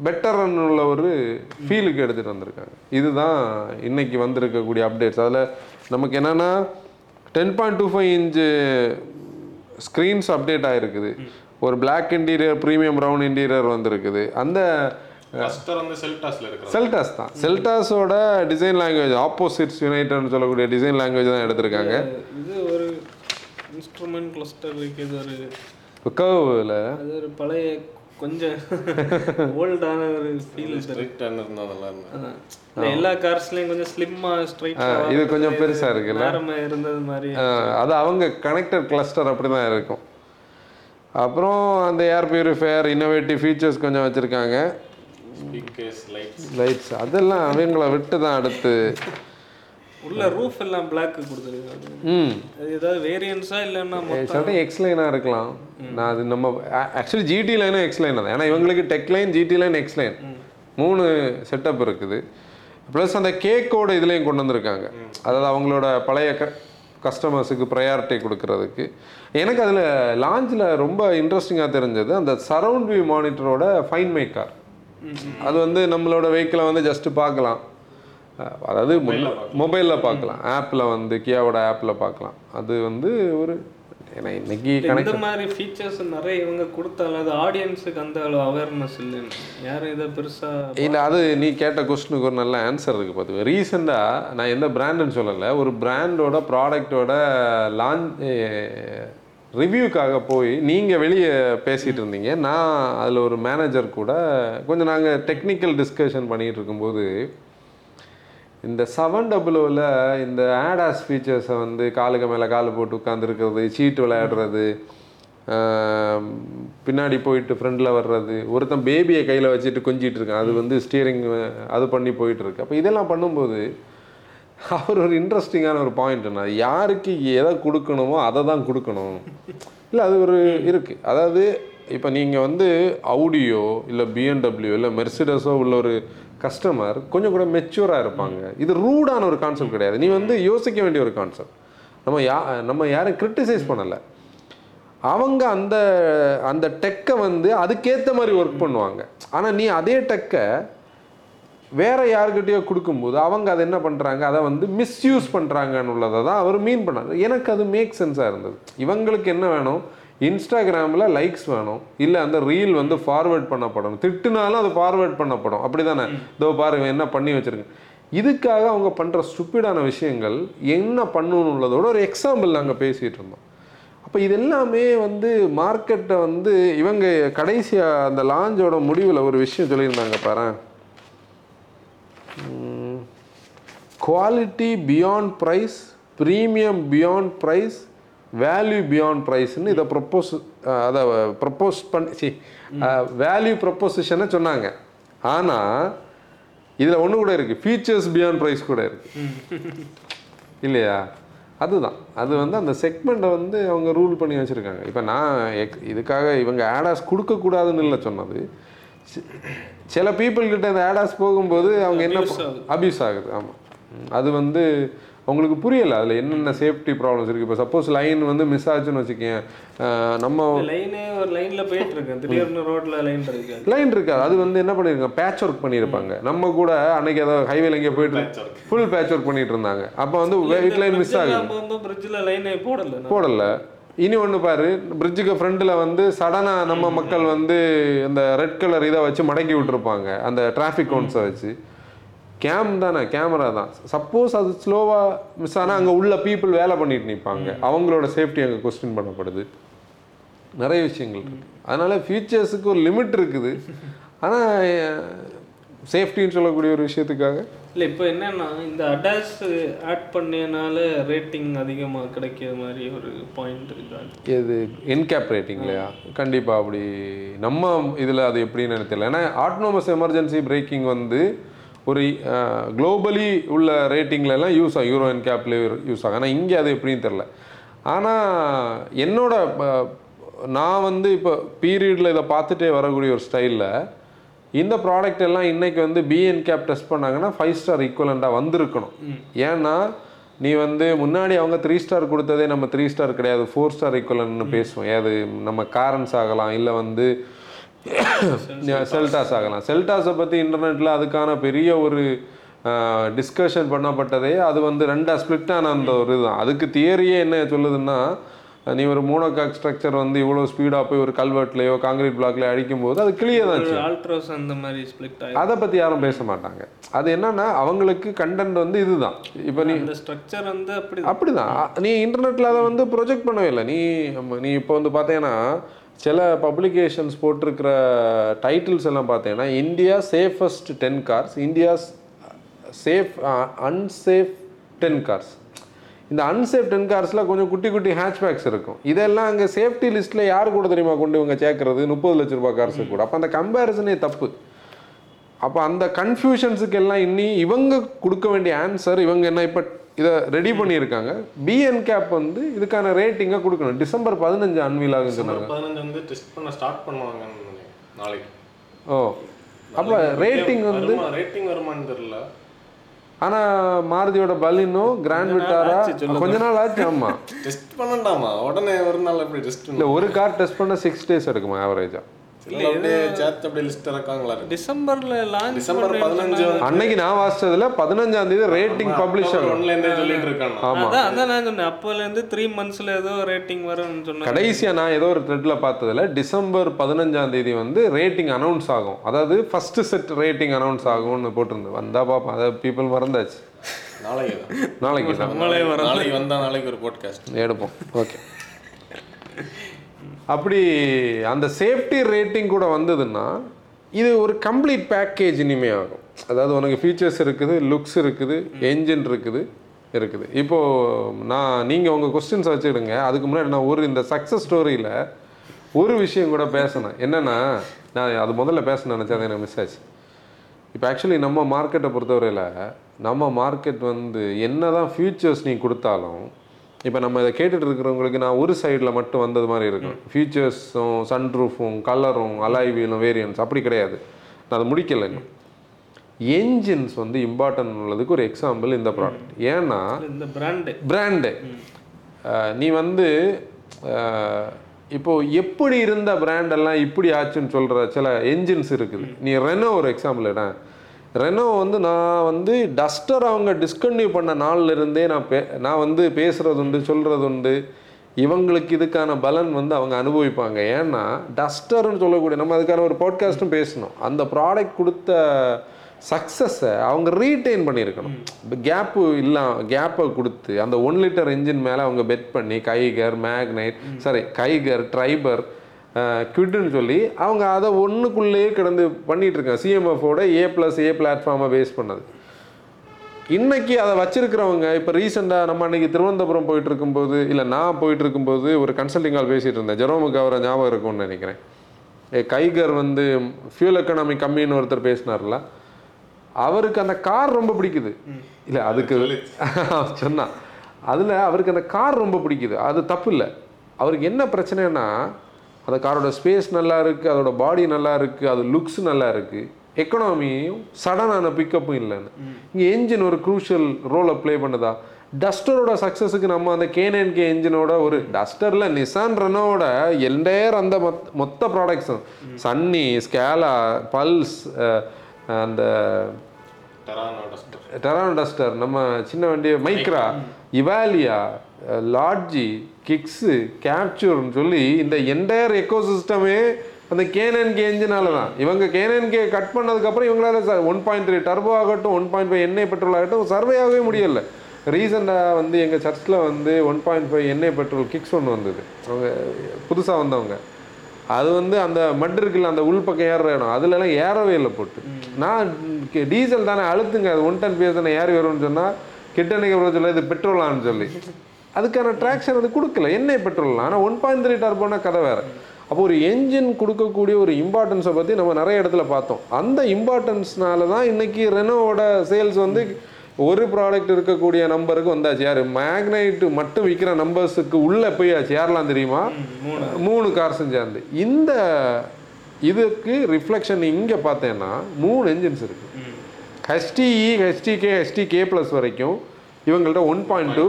பெட்டர் உள்ள ஒரு ஃபீலுக்கு எடுத்துகிட்டு வந்திருக்காங்க. இதுதான் இன்னைக்கு வந்திருக்கக்கூடிய அப்டேட்ஸ் அதில் நமக்கு என்னென்னா ten point two five inch screens update ஆகிருக்குது ஒரு Black interior premium brown interior வந்திருக்குது. அந்த செல்டாஸ் தான். செல்டாஸோட டிசைன் லாங்குவேஜ் ஆப்போசிட்ஸ் யுனைடட்னு சொல்லக்கூடிய டிசைன் லாங்குவேஜ் தான் எடுத்திருக்காங்க. இது இன்ஸ்ட்ருமெண்ட் கிளஸ்டர் இருக்குது ஒரு கர்வில் அது ஒரு பழைய கொஞ்சம் ஓல்டான ஒரு ஃபீல் ஸ்ட்ரிக்ட் இருந்தா நல்லா இருந்தது. எல்லா கார்ஸ்லயும் கொஞ்சம் ஸ்லிம்மா ஸ்ட்ரைட்டா இது கொஞ்சம் பெருசா இருக்குல்ல? நேரமா இருந்தது மாதிரி அது அவங்க கனெக்டட் கிளஸ்டர் அப்படி தான் இருக்கும். அப்புறம் அந்த ஏர் பியூரிஃபையர் இன்னோவேட்டிவ் ஃபீச்சர்ஸ் கொஞ்சம் வச்சுருக்காங்க. ஸ்பீக்கர்ஸ் லைட்ஸ் லைட்ஸ் அதெல்லாம் அவங்கள விட்டு தான் அடுத்து. உள்ள ரூஃப் எல்லாம் பிளாக் கொடுத்துருக்காங்க. ம். ஏதாவது வேரியன்ஸா இல்லைன்னா மொத்தம் சட்டம் எக்ஸ் லைனாக இருக்கலாம். நான் அது நம்ம ஆக்சுவலி ஜிடி லைனும் எக்ஸ் லைன் தான். ஏன்னா இவங்களுக்கு tech line GT line X line மூணு செட்டப் இருக்குது. ப்ளஸ் அந்த கேக்கோட இதுலேயும் கொண்டு வந்திருக்காங்க. அதாவது அவங்களோட பழைய க கஸ்டமர்ஸுக்கு ப்ரையாரிட்டி கொடுக்கறதுக்கு. எனக்கு அதில் லாஞ்சில் ரொம்ப இன்ட்ரெஸ்டிங்காக தெரிஞ்சது அந்த சரவுண்ட் வியூ மானிட்டரோட ஃபைன் மேக்கர் அது வந்து நம்மளோட வெஹிக்கிளை வந்து ஜஸ்ட் பார்க்கலாம். அதாவது மொபைலில் பார்க்கலாம். ஆப்பில் வந்து கியாவோட ஆப்பில் பார்க்கலாம். அது வந்து ஒரு ஏன்னா இன்னைக்கு இந்த மாதிரி ஃபீச்சர்ஸ் நிறைய இவங்க கொடுத்தாலும் அது ஆடியன்ஸுக்கு அந்த அளவு அவேர்னஸ் இல்லைன்னு. யாரும் இதை பெருசா இல்லை அது நீ கேட்ட கொஸ்டினுக்கு ஒரு நல்ல ஆன்சர் இருக்குது பார்த்துக்கோ. ரீசெண்டாக நான் எந்த பிராண்டுன்னு சொல்லலை. ஒரு பிராண்டோட ப்ராடக்டோட லான்ச் ரிவ்யூக்காக போய் நீங்கள் வெளியே பேசிகிட்டு இருந்தீங்க. நான் அதில் ஒரு மேனேஜர் கூட கொஞ்சம் நாங்கள் டெக்னிக்கல் டிஸ்கஷன் பண்ணிகிட்டு இருக்கும்போது இந்த செவன் டபுள்யூவில் இந்த ஆடாஸ் ஃபீச்சர்ஸை வந்து காலுக்கு மேலே கால் போட்டு உட்காந்துருக்கிறது சீட்டு விளையாடுறது பின்னாடி போயிட்டு ஃப்ரண்டில் வர்றது. ஒருத்தன் பேபியை கையில் வச்சுட்டு கொஞ்சிட்டு இருக்கான். அது வந்து ஸ்டீரிங் அது பண்ணி போயிட்டுருக்கு அப்போ இதெல்லாம் பண்ணும்போது அவர் ஒரு இன்ட்ரெஸ்டிங்கான ஒரு பாயிண்ட்னா யாருக்கு எதை கொடுக்கணுமோ அதை தான் கொடுக்கணும். இல்லை அது ஒரு இருக்குது அதாவது இப்போ நீங்கள் வந்து அவுடியோ இல்லை பிஎன்டபிள்யூ இல்லை மெர்சிடஸோ உள்ள ஒரு கஸ்டமர் கொஞ்சம் கூட மெச்சூராக இருப்பாங்க. இது ரூடான ஒரு கான்செப்ட் கிடையாது. நீ வந்து யோசிக்க வேண்டிய ஒரு கான்செப்ட் நம்ம யா நம்ம யாரும் கிரிட்டிசைஸ் பண்ணலை. அவங்க அந்த அந்த டெக்கை வந்து அதுக்கேற்ற மாதிரி ஒர்க் பண்ணுவாங்க. ஆனால் நீ அதே டெக்கை வேற யாருக்கிட்டயோ கொடுக்கும்போது அவங்க அதை என்ன பண்ணுறாங்க அதை வந்து மிஸ்யூஸ் பண்ணுறாங்கன்னு உள்ளதை தான் அவர் மீன் பண்ணார். எனக்கு அது மேக் சென்ஸாக இருந்தது. இவங்களுக்கு என்ன வேணும்? இன்ஸ்டாகிராமில் லைக்ஸ் வேணும். இல்லை அந்த ரீல் வந்து ஃபார்வேர்ட் பண்ணப்படணும். திட்டுனாலும் அது ஃபார்வேர்ட் பண்ணப்படும். அப்படி தானே இதோ பாருங்க என்ன பண்ணி வச்சிருக்கேன். இதுக்காக அவங்க பண்ணுற ஸ்டூப்பிடான விஷயங்கள் என்ன பண்ணணும் உள்ளதோட ஒரு எக்ஸாம்பிள் நாங்கள் பேசிகிட்டு இருந்தோம். அப்போ இது எல்லாமே வந்து மார்க்கெட்டை வந்து இவங்க கடைசியாக அந்த லாஞ்சோட முடிவில் ஒரு விஷயம் சொல்லியிருந்தாங்க பாரு quality beyond price premium beyond price value beyond ப்ரைஸ்னு இதை ப்ரப்போஸ் அதை ப்ரப்போஸ் பண்ணி சி வேல்யூ ப்ரப்போசிஷனை சொன்னாங்க. ஆனால் இதில் ஒன்று கூட இருக்குது ஃபீச்சர்ஸ் பியாண்ட் ப்ரைஸ் கூட இருக்குது இல்லையா? அதுதான். அது வந்து அந்த செக்மெண்ட்டை வந்து அவங்க ரூல் பண்ணி வச்சுருக்காங்க. இப்போ நான் எக் இதுக்காக இவங்க ஆடாஸ் கொடுக்கக்கூடாதுன்னு இல்லை சொன்னது. சில people கிட்ட இந்த ஆடாஸ் போகும்போது அவங்க என்ன. அபியூஸ் ஆகுது. ஆமாம் அது வந்து உங்களுக்கு புரியலை அதில் என்னென்ன சேஃப்டி ப்ராப்ளம்ஸ் இருக்குது இப்போ சப்போஸ் லைன் வந்து மிஸ் ஆச்சுன்னு வச்சுக்கேன் நம்ம லைனே ஒரு லைன்ல போயிட்டு இருக்கேன் திடீர்னு ரோட்ல லைன் இருக்காது. லைன் இருக்காது. அது வந்து என்ன பண்ணியிருக்காங்க பேட்ச் ஒர்க் பண்ணியிருப்பாங்க நம்ம கூட அன்னைக்கு ஏதோ ஹைவேல எங்கேயோ போயிட்டு ஃபுல் பேட்ச் ஒர்க் பண்ணிட்டு இருந்தாங்க அப்போ வந்து வெயிட் லைன் மிஸ் ஆகுது. பிரிட்ஜ்ல லைனே போடல. போடல. இனி ஒன்று பாரு பிரிட்ஜுக்கு ஃப்ரண்ட்டில் வந்து சடனாக நம்ம மக்கள் வந்து இந்த ரெட் கலர் இதை வச்சு மடக்கி விட்டுருப்பாங்க. அந்த டிராஃபிக் கவுண்ட்ஸை வச்சு. கேம் தானே கேமரா தான். சப்போஸ் அது ஸ்லோவாக மிஸ் ஆனால் அங்கே உள்ள பீப்புள் வேலை பண்ணிட்டு நிற்பாங்க அவங்களோட சேஃப்டி அங்கே கொஸ்டின் பண்ணப்படுது. நிறைய விஷயங்கள் இருக்கு. அதனால ஃபியூச்சர்ஸுக்கு ஒரு லிமிட் இருக்குது. ஆனால் சேஃப்டின்னு சொல்லக்கூடிய ஒரு விஷயத்துக்காக. இல்ல இப்போ என்னன்னா இந்த அடாஸ் ஆட் பண்ணனால ரேட்டிங் அதிகமா கிடைக்கிற மாதிரி ஒரு பாயிண்ட் இருக்கு? இது என்கேப் ரேட்டிங்லையா கண்டிப்பாக அப்படி நம்ம இதில் அது எப்படின்னு தெரியல. ஏன்னா ஆட்டோனமஸ் எமர்ஜென்சி பிரேக்கிங் வந்து ஒரு குளோபலி உள்ள ரேட்டிங்ல எல்லாம் யூஸ் ஆகும். யூரோ என்கேப்லேயே யூஸ் ஆகும். ஆனால் இங்கே அது எப்படின்னு தெரில ஆனால் என்னோட நான் வந்து இப்போ பீரியடில் இதை பார்த்துட்டே வரக்கூடிய ஒரு ஸ்டைலில் இந்த ப்ராடக்ட் எல்லாம் இன்னைக்கு வந்து பிஎன் கேப் டெஸ்ட் பண்ணாங்கன்னா ஃபைவ் ஸ்டார் ஈக்குவலண்ட்டாக வந்திருக்கணும். ஏன்னா நீ வந்து முன்னாடி அவங்க த்ரீ ஸ்டார் கொடுத்ததே நம்ம த்ரீ ஸ்டார் கிடையாது. ஃபோர் ஸ்டார் ஈக்குவலன்னு பேசுவோம். அது நம்ம காரன்ஸ் ஆகலாம் இல்லை வந்து செல்டாஸ் ஆகலாம். செல்டாஸை பற்றி இன்டர்நெட்டில் அதுக்கான பெரிய ஒரு டிஸ்கஷன் பண்ணப்பட்டதே அது வந்து ரெண்டாக ஸ்ப்ளிட் ஆன அந்த ஒரு இதுதான். அதுக்கு தியரியே என்ன சொல்லுதுன்னா நீ ஒரு மோனோகாக் ஸ்ட்ரக்சர் வந்து இவ்வளோ ஸ்பீடாக போய் ஒரு கல்வெட்லையோ காங்கிரீட் பிளாக்லையோ அடிக்கும்போது அது கிளியே தான். ஆல்ட்ரோஸ் அந்த மாதிரி ஸ்பிளிட் அதை பற்றி யாரும் பேச மாட்டாங்க. அது என்னன்னா அவங்களுக்கு கண்டென்ட் வந்து இதுதான். இப்போ நீ அந்த ஸ்ட்ரக்சர் வந்து அப்படி அப்படிதான். நீ இன்டர்நெட்டில் அதை வந்து ப்ரொஜெக்ட் பண்ணவே இல்லை. நீ நீ இப்போ வந்து பார்த்தீங்கன்னா சில பப்ளிகேஷன்ஸ் போட்டிருக்கிற டைட்டில்ஸ் எல்லாம் பார்த்தீங்கன்னா India safest ten cars India's safe unsafe ten cars இந்த அன்சேஃப் டென் கார்ஸில் கொஞ்சம் குட்டி குட்டி ஹேட்ச்பேக்ஸ் இருக்கும். இதெல்லாம் அங்கே சேஃப்டி லிஸ்ட்டில் யார் கூட தெரியுமா கொண்டு இவங்க சேர்க்கறது? முப்பது லட்ச ரூபாய் கார்ஸு கூட. அப்போ அந்த கம்பேரிசனே தப்பு. அப்போ அந்த கன்ஃபியூஷன்ஸுக்கு எல்லாம் இன்னி இவங்க கொடுக்க வேண்டிய ஆன்சர் இவங்க என்ன இப்போ இதை ரெடி பண்ணியிருக்காங்க. பிஎன் கேப் வந்து இதுக்கான ரேட்டிங்கை கொடுக்கணும். டிசம்பர் பதினஞ்சு அன்வீல் ஆகுன்னு சொன்னாங்க. பதினஞ்சு வந்து டெஸ்ட் பண்ண ஸ்டார்ட் நினைக்கிறேன் நாளைக்கு. ஓ அப்போ ரேட்டிங் வந்து ரேட்டிங் வருமான்னு தெரியல. ஆனால் மாருதியோட பலினோ கிராண்ட் விட்டாரா. கொஞ்ச நாள் ஆச்சு ஆமா. டெஸ்ட் பண்ணண்டாமா? உடனே ஒரு நாள் எப்படி டெஸ்ட் இல்லை ஒரு கார் டெஸ்ட் பண்ண சிக்ஸ் டேஸ் எடுக்குமா ஆவரேஜா இல்லை அப்படியே சேர்த்து அப்படியே லிஸ்ட் இறக்காங்களா டிசம்பர்ல லான்ச் டிசம்பர் பதினஞ்சு அன்னைக்கு நான் வாசிச்சதுல பதினஞ்சாம் தேதி ரேட்டிங் பப்ளிஷ் ஆகும் ஒன்ல இருந்தே சொல்லிட்டு இருக்காங்க. ஆமா. அதான் நான் சொன்னேன். அப்போல இருந்து த்ரீ மந்த்ஸ்ல ஏதோ ரேட்டிங் வரும்னு சொன்னாங்க. கடைசியா நான் ஏதோ ஒரு த்ரெட்ல பார்த்ததுல டிசம்பர் பதினஞ்சாம் தேதி வந்து ரேட்டிங் அனௌன்ஸ் ஆகும். அதாவது ஃபர்ஸ்ட் செட் ரேட்டிங் அனௌன்ஸ் ஆகும்னு போட்டிருந்து. வந்தா பார்ப்போம் அதை பீப்புள் மறந்தாச்சு. நாளைக்கு தான். நாளைக்கு நாளைக்கு வந்தா நாளைக்கு ஒரு போட்காஸ்ட் எடுப்போம். ஓகே அப்படி அந்த சேஃப்டி ரேட்டிங் கூட வந்ததுன்னா இது ஒரு கம்ப்ளீட் பேக்கேஜ் இனிமே ஆகும். அதாவது உனக்கு ஃபீச்சர்ஸ் இருக்குது லுக்ஸ் இருக்குது என்ஜின் இருக்குது இருக்குது. இப்போது நான் நீங்கள் உங்கள் கொஸ்டின்ஸ் வச்சுக்கிடுங்க. அதுக்கு முன்னாடி நான் ஒரு இந்த சக்ஸஸ் ஸ்டோரியில் ஒரு விஷயம் கூட பேசினேன். என்னென்னா நான் அது முதல்ல பேச நினச்சேன் அது எனக்கு மிஸ் ஆச்சு. இப்போ ஆக்சுவலி நம்ம மார்க்கெட்டை பொறுத்தவரையில் நம்ம மார்க்கெட் வந்து என்ன தான் ஃபியூச்சர்ஸ் நீ கொடுத்தாலும் இப்போ நம்ம இதை கேட்டுட்டு இருக்கிறவங்களுக்கு நான் ஒரு சைடில் மட்டும் வந்தது மாதிரி இருக்கும். ஃபியூச்சர்ஸும் சன்ரூஃபும் கலரும் அலாய்வியலும் வேரியன்ஸ் அப்படி கிடையாது. நான் அதை முடிக்கலை இன்னும். என்ஜின்ஸ் வந்து இம்பார்ட்டன்ட் உள்ளதுக்கு ஒரு எக்ஸாம்பிள் இந்த ப்ராடக்ட் ஏன்னா இந்த பிராண்டு பிராண்டு நீ வந்து அஹ், இப்போ எப்படி இருந்த பிராண்ட் எல்லாம் இப்படி ஆச்சுன்னு சொல்ற சில என்ஜின்ஸ் இருக்குது. நீ ரெனோ ஒரு எக்ஸாம்பிள் இட ரெனோ வந்து நான் வந்து டஸ்டர் அவங்க டிஸ்கன்டினியூ பண்ண நாள்ல இருந்தே நான் பே நான் வந்து பேசுறது உண்டு சொல்றது உண்டு இவங்களுக்கு இதுக்கான பலன் வந்து அவங்க அனுபவிப்பாங்க. ஏன்னா டஸ்டர்னு சொல்லக்கூடிய நம்ம அதுக்கான ஒரு பாட்காஸ்ட்டும் பேசணும். அந்த ப்ராடக்ட் கொடுத்த சக்ஸஸை அவங்க ரீட்டைன் பண்ணியிருக்கணும். இப்போ கேப்பு இல்லாம கேப்பை கொடுத்து அந்த ஒன் லிட்டர் இன்ஜின் மேலே அவங்க பெட் பண்ணி Kiger Magnite sorry Kiger Triber குவிட்னு சொல்லி அவங்க அதை ஒன்றுக்குள்ளேயே கிடந்து பண்ணிட்டு இருக்காங்க சிஎம்எஃபோட ஏ ப்ளஸ் ஏ பிளாட்ஃபார்மை பேஸ் பண்ணது. இன்னைக்கு அதை வச்சிருக்கிறவங்க இப்போ ரீசெண்டாக நம்ம அன்னைக்கு திருவனந்தபுரம் போயிட்டு இருக்கும்போது இல்லை நான் போயிட்டு இருக்கும்போது ஒரு கன்சல்டிங் கால் பேசிட்டு இருந்தேன். ஜெரோமுக்கு அவரை ஞாபகம் இருக்கும்னு நினைக்கிறேன். ஏ, கைகர் வந்து ஃபியூல் எக்கனாமி கம்மின்னு ஒருத்தர் பேசினார்ல அவருக்கு அந்த கார் ரொம்ப பிடிக்குது. இல்லை அதுக்கு சொன்னான். அதில் அவருக்கு அந்த கார் ரொம்ப பிடிக்குது. அது தப்பு இல்லை. அவருக்கு என்ன பிரச்சனைனா அந்த காரோட ஸ்பேஸ் நல்லா இருக்குது அதோட பாடி நல்லா இருக்குது அது லுக்ஸ் நல்லா இருக்குது எக்கனாமியும் சடனான பிக்கப்பும் இல்லைன்னு. இங்கே என்ஜின் ஒரு க்ரூஷியல் ரோலை ப்ளே பண்ணுதா? டஸ்டரோட சக்ஸஸுக்கு நம்ம அந்த கேனன் கே என்ஜினோட ஒரு டஸ்டரில் நிசான் ரெனோட என்டையர் அந்த மொத் மொத்த ப்ராடக்ட்ஸும் சன்னி ஸ்கேலா பல்ஸ் அந்த டெரானோ டஸ்டர் டெரான் டஸ்டர் நம்ம சின்ன வண்டி மைக்ரா இவாலியா லாட்ஜி கிக்ஸு கேப்சூர்னு சொல்லி இந்த என்டையர் எக்கோசிஸ்டமே அந்த கேனன் கே என்ஜினால தான் இவங்க கேனன் கே கட் பண்ணதுக்கப்புறம் இவங்களால ஒன் பாயிண்ட் த்ரீ டர்போ ஆகட்டும் ஒன் பாயிண்ட் ஃபைவ் எண்ணெய் பெட்ரோல் ஆகட்டும் சர்வே ஆகவே முடியல. ரீசெண்டாக வந்து எங்கள் சர்ச்சில் வந்து ஒன் பாயிண்ட் ஃபைவ் எண்ணெய் பெட்ரோல் கிக்ஸ் ஒன்று வந்தது. அவங்க புதுசாக வந்தவங்க. அது வந்து அந்த மட் இருக்குல்ல அந்த உள்பக்கம் ஏறுற இடம் அதுலலாம் ஏறவே இல்லை போட்டு. நான் டீசல் தானே அழுத்துங்க அது ஒன் டன் பேஸ் தானே ஏறி வரும்னு சொன்னால் அப்புறம் சொல்ல இது பெட்ரோலான்னு சொல்லி. அதுக்கான ட்ராக்ஷன் அது கொடுக்கல. எண்ணெய் பெட்ரோல் ஆனால் ஒன் பாயிண்ட் த்ரீ டர்போனா கதை வேறு. அப்போ ஒரு என்ஜின் கொடுக்கக்கூடிய ஒரு இம்பார்ட்டன்ஸை பற்றி நம்ம நிறைய இடத்துல பார்த்தோம். அந்த இம்பார்ட்டன்ஸ்னால தான் இன்னைக்கு ரெனோவோட சேல்ஸ் வந்து ஒரு ப்ராடக்ட் இருக்கக்கூடிய நம்பருக்கு வந்தாச்சு. யார்? மேக்னைட் மட்டும் விற்கிற நம்பர்ஸுக்கு உள்ளே போய் ஆச்சு யாரெல்லாம் தெரியுமா? மூணு கார்ஸும் சேர்ந்து. இந்த இதுக்கு ரிஃப்ளெக்ஷன் இங்கே பார்த்தேன்னா மூணு என்ஜின்ஸ் இருக்கு. ஹெச்டிஇ ஹெச்டிகே ஹெச்டிகே ப்ளஸ் வரைக்கும் இவங்கள்ட்ட one point two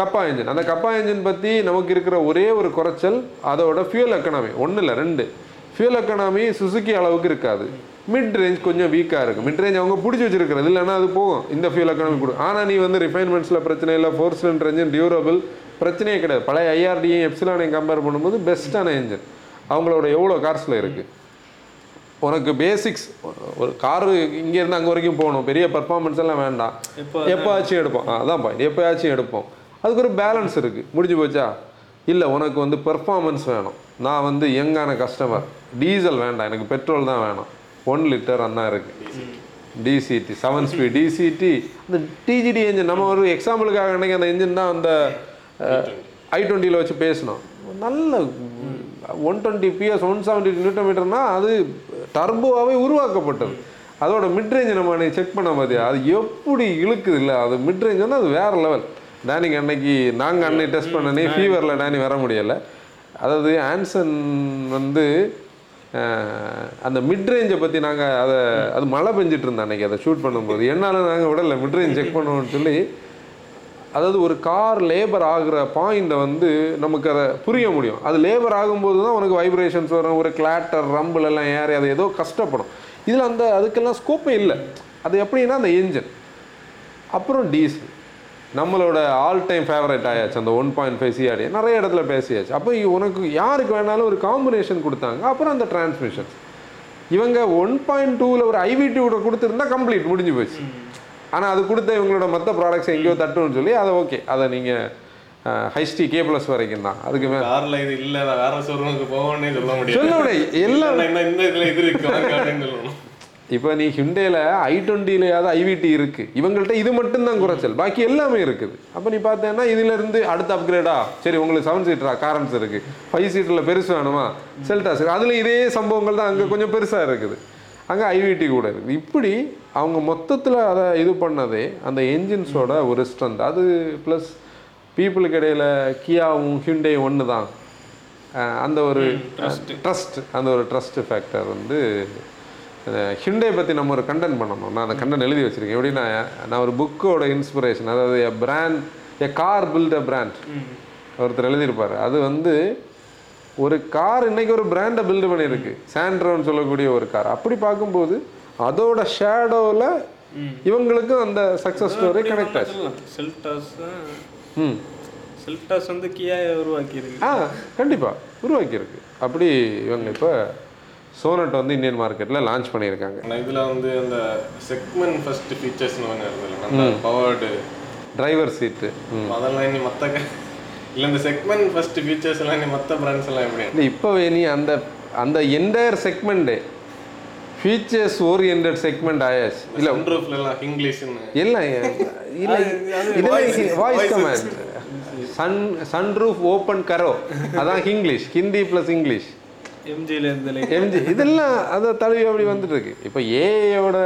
Kappa engine அந்த கப்பா என்ஜின் பற்றி நமக்கு இருக்கிற ஒரே ஒரு குறைச்சல் அதோட ஃபியூல் எக்கனாமி ஒன்றும் இல்லை ரெண்டு. ஃபியூல் எக்கனாமி சுசுக்கி அளவுக்கு இருக்காது. மிட் ரேஞ்ச் கொஞ்சம் வீக்காக இருக்குது மிட் ரேஞ்ச் அவங்க பிடிச்சி வச்சிருக்கிறது. இல்லைன்னா அது போகும். இந்த ஃபியூல் எக்கனாமி கொடு. ஆனால் நீ வந்து ரிஃபைன்மெண்ட்ஸில் பிரச்சனை இல்லை ஃபோர் சிலிண்டர் என்ஜின் டியூரபிள் பிரச்சனையே கிடையாது. பழைய ஐஆர்டியும் எப்சிலானையும் கம்பேர் பண்ணும்போது பெஸ்ட்டான என்ஜின் அவங்களோட எவ்வளோ கார்ஸில் இருக்குது உனக்கு பேசிக்ஸ் ஒரு காரு இங்கேருந்து அங்கே வரைக்கும் போகணும். பெரிய பர்ஃபார்மன்ஸ் எல்லாம் வேண்டாம். எப்போ எப்போயாச்சும் எடுப்போம். அதான் பாயிண்ட் எப்போயாச்சும் எடுப்போம். அதுக்கு ஒரு பேலன்ஸ் இருக்குது முடிஞ்சு போச்சா? இல்லை உனக்கு வந்து பெர்ஃபார்மன்ஸ் வேணும். நான் வந்து யங்கான கஸ்டமர் டீசல் வேண்டாம். எனக்கு பெட்ரோல் தான் வேணும். ஒன் லிட்டர் அண்ணா இருக்குது டிசிடி செவன் ஸ்பீட் டிசிடி அந்த டிஜிடி என்ஜின் நம்ம ஒரு எக்ஸாம்பிளுக்காக அன்றைக்கி அந்த என்ஜின் தான் அந்த ஐ டுவெண்ட்டியில் வச்சு பேசினோம். நல்ல one twenty PS one seventy newton மீட்டர்னா அது டர்போவாகவே உருவாக்கப்பட்டது. அதோட மிட்ரேஞ்ச் நம்ம அன்னைக்கு செக் பண்ண பார்த்தியா அது எப்படி இழுக்குது இல்லை? அது மிட்ரேஞ்ச் வந்து அது வேறு லெவல் டேனிக்கு அன்னைக்கு நாங்கள் அன்னைக்கு டெஸ்ட் பண்ணனே ஃபீவரில் டேனி. வர முடியலை. அதாவது ஆன்சன் வந்து அந்த மிட்ரேஞ்சை பற்றி நாங்கள் அதை அது மழை பெஞ்சிட்டு இருந்தோம் அன்னைக்கு அதை ஷூட் பண்ணும்போது. என்னால் நாங்கள் விடலை மிட்ரேஞ்ச் செக் பண்ணுவோம்னு சொல்லி. அதாவது ஒரு கார் லேபர் ஆகுற பாயிண்ட்டை வந்து நமக்கு அதை புரிய முடியும். அது லேபர் ஆகும்போது தான் உனக்கு வைப்ரேஷன்ஸ் வரும் ஒரு கிளாட்டர் ரம்பிள் எல்லாம் ஏறி அது ஏதோ கஷ்டப்படும். இதில் அந்த அதுக்கெல்லாம் ஸ்கோப்பே இல்லை. அது எப்படின்னா அந்த என்ஜின் அப்புறம் டீசல் நம்மளோட ஆல் டைம் ஃபேவரட் ஆயாச்சு அந்த ஒன் பாயிண்ட் ஃபைவ் சிஆர்டி நிறைய இடத்துல பேசியாச்சு. அப்போ உனக்கு யாருக்கு வேணாலும் ஒரு காம்பினேஷன் கொடுத்தாங்க. அப்புறம் அந்த டிரான்ஸ்மிஷன் இவங்க ஒன் பாயிண்ட் டூவில் ஒரு ஐவிடி கூட கொடுத்துருந்தா கம்ப்ளீட் முடிஞ்சு போச்சு. ஆனால் அது கொடுத்த இவங்களோட மற்ற ப்ராடக்ட்ஸ் எங்கேயோ தட்டுன்னு சொல்லி அதை ஓகே அதை நீங்கள் ஹைஸ்டி கே ப்ளஸ் வரைக்கும் தான். அதுக்கு மேலே கார்ல இது இல்ல நான் வேற சொல்ல முடியாது. சொல்ல முடியாது. எல்லாம் இந்த இதுல இது இருக்கு இப்போ நீ ஹிண்டேல ஐ டுவெண்ட்டிலையாவது ஐவிடி இருக்கு. இவங்கள்ட்ட இது மட்டும்தான் குறைச்சல். பாக்கி எல்லாமே இருக்குது. அப்போ நீ பார்த்தேன்னா இதுல இருந்து அடுத்த அப்கிரேடா சரி உங்களுக்கு செவன் சீட்டரா காரன்ஸ் இருக்கு. ஃபைவ் சீட்டரில் பெருசு வேணுமா? செல்டாஸ் அதுல இதே சம்பவங்கள் தான் அங்கே கொஞ்சம் பெருசா இருக்குது. அங்கே ஐவிடி கூட இருக்குது இப்படி அவங்க மொத்தத்தில் அதை இது பண்ணதே அந்த என்ஜின்ஸோட ஒரு ஸ்ட்ரென்த் அது ப்ளஸ் பீப்புளுக்கு இடையில கியாவும் ஹிண்டேயும் ஒன்று தான் அந்த ஒரு ட்ரஸ்ட் அந்த ஒரு ட்ரஸ்ட் ஃபேக்டர் வந்து ஹிண்டே பற்றி நம்ம ஒரு கண்டென்ட் பண்ணணும். நான் அந்த கண்டென்ட் எழுதி வச்சிருக்கேன். எப்படின்னா நான் ஒரு புக்கோட இன்ஸ்பிரேஷன் அதாவது a brand a car build a brand ஒருத்தர் எழுதியிருப்பார். அது வந்து ஒரு கார் இன்னைக்கு ஒரு பிராண்டை பில்டு பண்ணியிருக்கு. சாண்ட்ரோன்னு சொல்லக்கூடிய ஒரு கார் அப்படி பார்க்கும்போது அதோட ஷேடோவில் இவங்களுக்கும் அந்த சக்ஸஸ் ஸ்டோரி கனெக்ட் ஆச்சு. செல்டாஸ் ம். செல்டாஸ் வந்து கியா உருவாக்கியிருக்கு. ஆ கண்டிப்பாக உருவாக்கியிருக்கு. அப்படி இவங்க இப்போ சோனட் வந்து இந்தியன் மார்க்கெட்டில் லான்ச் பண்ணியிருக்காங்க. இதுல வந்து அந்த செக்மெண்ட் ஃபர்ஸ்ட் ஃபீச்சர்ஸ்னு ஒன்று இருந்தது பவர்டு டிரைவர் சீட்டு அதெல்லாம் இனி க- இல்ல இந்த செக்மெண்ட் ஃபர்ஸ்ட் ஃபீச்சர்ஸ் எல்லாம் இனி மத்த பிராண்ட்ஸ் எல்லாம் எப்படி? இல்லை இப்போ நீ அந்த அந்த என்டையர் செக்மெண்ட்டே ஃபீச்சர்ஸ் ஓரியன்ட் செக்மெண்ட் ஆயாச்சு. இல்லை சன்ரூஃப்ல எல்லாம் இங்கிலீஷ்னு இல்லை இல்லை voice command sun sunroof open கரோ அதான் இங்கிலீஷ் ஹிந்தி ப்ளஸ் இங்கிலீஷ் எம்ஜியில் இருந்து எம்ஜி இதெல்லாம் அதை தழுவி அப்படி வந்துட்டு இருக்கு. இப்போ ஏஐயோட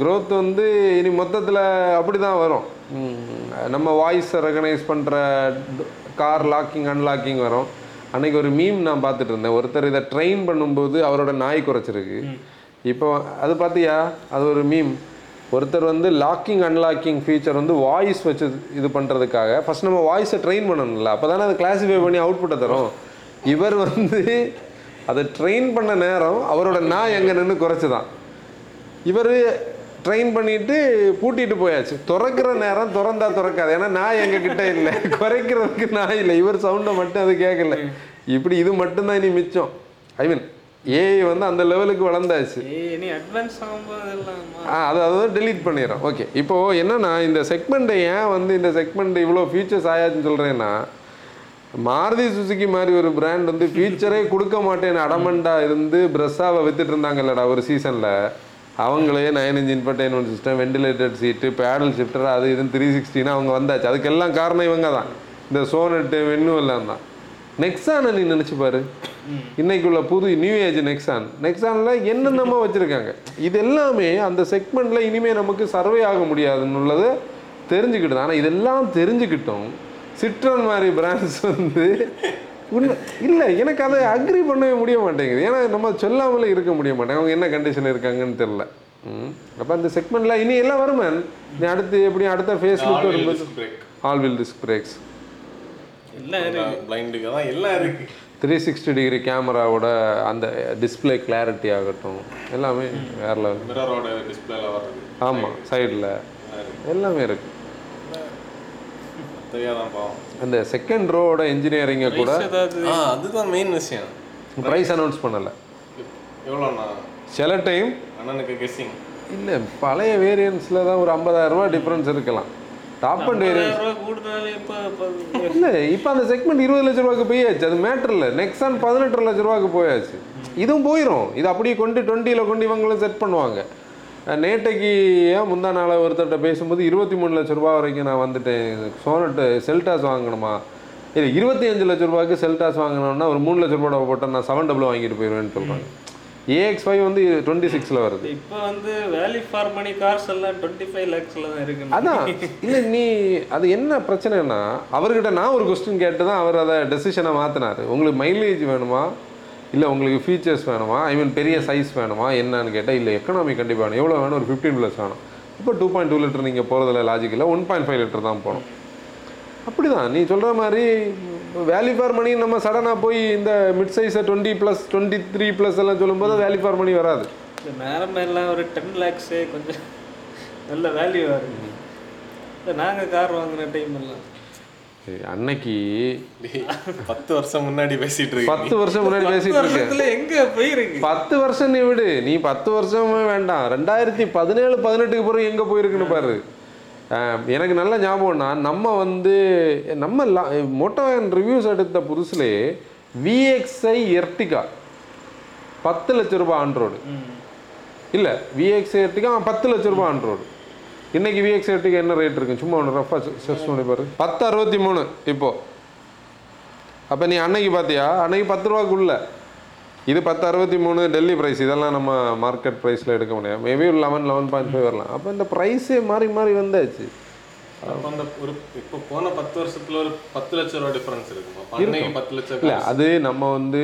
growth வந்து இனி மொத்தத்தில் அப்படி தான் வரும் நம்ம வாய்ஸை ரெகனைஸ் பண்ணுற கார் லாக்கிங் அன்லாக்கிங் வரும். அன்னைக்கு ஒரு மீம் நான் பார்த்துட்டு இருந்தேன். ஒருத்தர் இதை ட்ரெயின் பண்ணும்போது அவரோட நாய் குறைச்சிருக்கு. இப்போ அது பார்த்தியா? அது ஒரு மீம் ஒருத்தர் வந்து லாக்கிங் அன்லாக்கிங் ஃபீச்சர் வந்து வாய்ஸ் வச்சு இது பண்ணுறதுக்காக ஃபர்ஸ்ட் நம்ம வாய்ஸை ட்ரெயின் பண்ணணும்ல. அப்போ தானே அதை கிளாஸிஃபை பண்ணி அவுட்புட்டை தரும். இவர் வந்து அதை ட்ரெயின் பண்ண நேரம் அவரோட நாய் எங்கே நின்று குறைச்சி தான் இவர் ட்ரெயின் பண்ணிட்டு பூட்டிட்டு போயாச்சு. திறக்கிற நேரம் திறந்தா திறக்காது. ஏன்னா நாய் எங்க கிட்ட இல்லை. குறைக்கிறதுக்கு நாய் இல்லை. இவர் சவுண்டை மட்டும் அது கேட்கல இப்படி இது மட்டும்தான் இனி மிச்சம். ஐ மீன் ஏஐ வந்து அந்த லெவலுக்கு வளர்ந்தாச்சு. ஆ அதை அதை டெலீட் பண்ணிடுறோம். ஓகே இப்போ என்னன்னா இந்த செக்மெண்ட்டை ஏன் வந்து இந்த செக்மெண்ட் இவ்வளோ ஃபீச்சர்ஸ் ஆயாச்சுன்னு சொல்கிறேன்னா மாருதி சுசுகி மாதிரி ஒரு பிராண்ட் வந்து ஃபியூச்சரே கொடுக்க மாட்டேன்னு அடமண்டா இருந்து பிரஸ்ஸாவை வித்துட்டு இருந்தாங்கல்லடா ஒரு சீசனில் அவங்களே nine inch infotainment system ventilated seat paddle shifter அது இதுன்னு த்ரீ சிக்ஸ்டின்னு அவங்க வந்தாச்சு. அதுக்கெல்லாம் காரணம் இவங்க தான் இந்த சோனட்டு வென்னும் எல்லாம் தான். நெக்ஸானை நீ நினச்சி பாரு. இன்னைக்குள்ள புது நியூ ஏஜ் நெக்ஸான் நெக்ஸானில் என்னென்னமோ வச்சுருக்காங்க. இது எல்லாமே அந்த செக்மெண்ட்டில் இனிமேல் நமக்கு சர்வே ஆக முடியாதுன்னு உள்ளதை தெரிஞ்சுக்கிட்டு ஆனால் இதெல்லாம் தெரிஞ்சுக்கிட்டோம் சிட்ரன் மாதிரி பிராண்ட்ஸ் வந்து உண்மை இல்லை எனக்கு அதை அக்ரி பண்ணவே முடிய மாட்டேங்குது. ஏன்னா நம்ம சொல்லாமலே இருக்க முடிய மாட்டேங்க அவங்க என்ன கண்டிஷன் இருக்காங்கன்னு தெரில அப்போ அந்த செக்மெண்ட்டில் இனி எல்லாம் வருமே நீ அடுத்து எப்படி அடுத்த ஃபேஸ்புக் வரும்போது all wheel disc brakes three sixty degree கேமராவோட அந்த டிஸ்ப்ளே கிளாரிட்டி ஆகட்டும். எல்லாமே வேற லெவல் ஆமாம் சைடில் எல்லாமே இருக்கு. தெரியாதான் பாவம் அந்த செகண்ட் ரோவோட இன்ஜினியரிங்கை கூட அதுதான் மெயின் விஷயம். ப்ரைஸ் அனௌன்ஸ் பண்ணலை. எவ்வளோண்ணா? சில டைம் அண்ணனுக்கு கெஸ்ஸிங் இல்லை பழைய வேரியன்ஸில் தான் ஒரு 50000 ரூபாய் டிஃப்ரென்ஸ் இருக்கலாம். டாப் அண்ட் வேரியன்ஸ் ஐம்பதாயிரம் இல்லை இப்போ அந்த செக்மெண்ட் இருபது லட்ச ரூபாய்க்கு போயாச்சு. அது மேட்டர் இல்லை. நெக்ஸான் பதினெட்டு லட்ச ரூபாய்க்கு போயாச்சு. இதுவும் போயிடும் இது அப்படியே கொண்டு டுவெண்ட்டியில் கொண்டு இவங்களும் செட் பண்ணுவாங்க. நேத்தைக்கு ஏன் முந்தா நாள் ஒருத்தர்கிட்ட பேசும்போது இருபத்தி மூணு லட்ச ரூபா வரைக்கும் நான் வந்துட்டேன். சோனட்டு செல்டாஸ் வாங்கணுமா? இல்லை இருபத்தி அஞ்சு லட்ச ரூபாய்க்கு செல்டாஸ் வாங்கணும்னா ஒரு மூணு லட்ச ரூபாய் போட்டால் நான் செவன் டபுள் வாங்கிட்டு போயிடுவேன்னு சொல்கிறாங்க ஏஎக்ஸ் ஃபைவ் வந்து டுவெண்ட்டி சிக்ஸில் வருது. இப்போ வந்து வேல்யூ ஃபார் மணி கார்ஸ் எல்லாம் டுவெண்ட்டி ஃபைவ் லேக்ஸில் தான் இருக்கு. அதான். இல்லை நீ அது என்ன பிரச்சனைனா அவர்கிட்ட நான் ஒரு கொஸ்டின் கேட்டு தான் அவர் அதை டெசிஷனை மாற்றினார் உங்களுக்கு மைலேஜ் வேணுமா? இல்லை உங்களுக்கு ஃபீச்சர்ஸ் வேணுமா? ஐ மீன் பெரிய சைஸ் வேணுமா? என்னன்னு கேட்டால் இல்லை எக்கனாமி கண்டிப்பாக வேணும். எவ்வளோ வேணும்? ஒரு ஃபிஃப்டீன் ப்ளஸ் வேணும். இப்போ டூ பாயிண்ட் டூ லிட்டர் நீங்கள் போகிறதுல லாஜிக் இல்லை ஒன் பாயிண்ட் ஃபைவ் லிட்டர் தான் போகணும். அப்படிதான். நீ சொல்கிற மாதிரி வேல்யூ ஃபார் மணி நம்ம சடனாக போய் இந்த மிட் சைஸை twenty plus twenty three plus எல்லாம் சொல்லும்போது வேல்யூ ஃபார் மணி வராது. நேரம் எல்லாம் ஒரு டென் லேக்ஸே கொஞ்சம் நல்ல வேல்யூ இல்லை நாங்கள் கார் வாங்கின டைம் எல்லாம் அன்னைக்கு பத்து வருஷம் முன்னாடி பேசிட்டு இருக்கீங்க பத்து வருஷம் முன்னாடி பேசிட்டு வருஷத்துல எங்க போயிருக்கு? பத்து வருஷம் நீ விடு. நீ பத்து வருஷமே வேண்டாம். ரெண்டாயிரத்தி பதினேழு பதினெட்டுக்கு பிறகு எங்கே போயிருக்குன்னு பாரு. எனக்கு நல்ல ஞாபகம்னா நம்ம வந்து நம்ம மோட்டோவேன் ரிவ்யூஸ் எடுத்த புதுசுலேயே விஎக்ஸ்ஐ எர்டிகா பத்து லட்ச ரூபாய் ஆண்ட்ரோடு இல்லை விஎக்ஸ் எர்டிகா பத்து லட்ச ரூபாய் ஆண்ட்ரோடு இன்னைக்கு விஎக்ஸ் எர்டிகா என்ன ரேட் இருக்கு? சும்மா ஒன்று ரஃபாக செஸ் பண்ணி பாரு. பத்து அறுபத்தி மூணு இப்போ. அப்போ நீ அன்னைக்கு பார்த்தியா அன்னைக்கு பத்து ரூபாக்குள்ள இது பத்து அறுபத்தி மூணு டெல்லி ப்ரைஸ் இதெல்லாம் நம்ம மார்க்கெட் ப்ரைஸில் எடுக்க முடியாது. மேபி ஒரு லெவன் லெவன் பாயிண்ட் ஃபைவ் வரலாம். அப்போ இந்த ப்ரைஸே மாறி மாறி வந்தாச்சு. அப்ப அந்த ஒரு இப்போ போன பத்து வருஷத்துல ஒரு பத்து லட்சம் ரூபா டிஃபரன்ஸ் இருக்குமா அப்ப அன்னைக்கு பத்து லட்சம் இல்லை அது நம்ம வந்து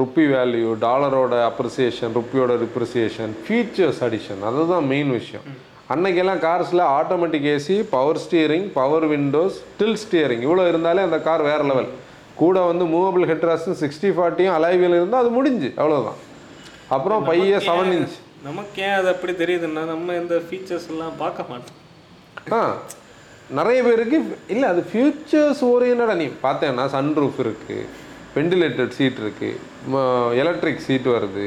ருப்பி வேல்யூ டாலரோட அப்ரிசியேஷன் ருப்பியோட ரிப்ரிசியேஷன் ஃபீச்சர்ஸ் அடிஷன் அதுதான் மெயின் விஷயம். அன்னைக்கெல்லாம் கார்ஸில் automatic AC power steering power windows tilt steering இவ்வளோ இருந்தாலே அந்த கார் வேற லெவல் கூட வந்து மூவபிள் ஹெட்ராஸும் சிக்ஸ்டி ஃபார்ட்டியும் அலைவில் இருந்தால் அது முடிஞ்சு அவ்வளோதான் அப்புறம் பைய செவன் இன்ச் நமக்கு ஏன் அது அப்படி தெரியுதுன்னா நம்ம இந்த ஃபீச்சர்ஸ் எல்லாம் பார்க்க மாட்டோம். ஆ நிறைய பேருக்கு இல்லை அது ஃபியூச்சர்ஸ் ஓரியன்டா நீ பார்த்தேன்னா சன்ரூஃப் இருக்குது வெண்டிலேட்டட் சீட் இருக்குது எலக்ட்ரிக் சீட் வருது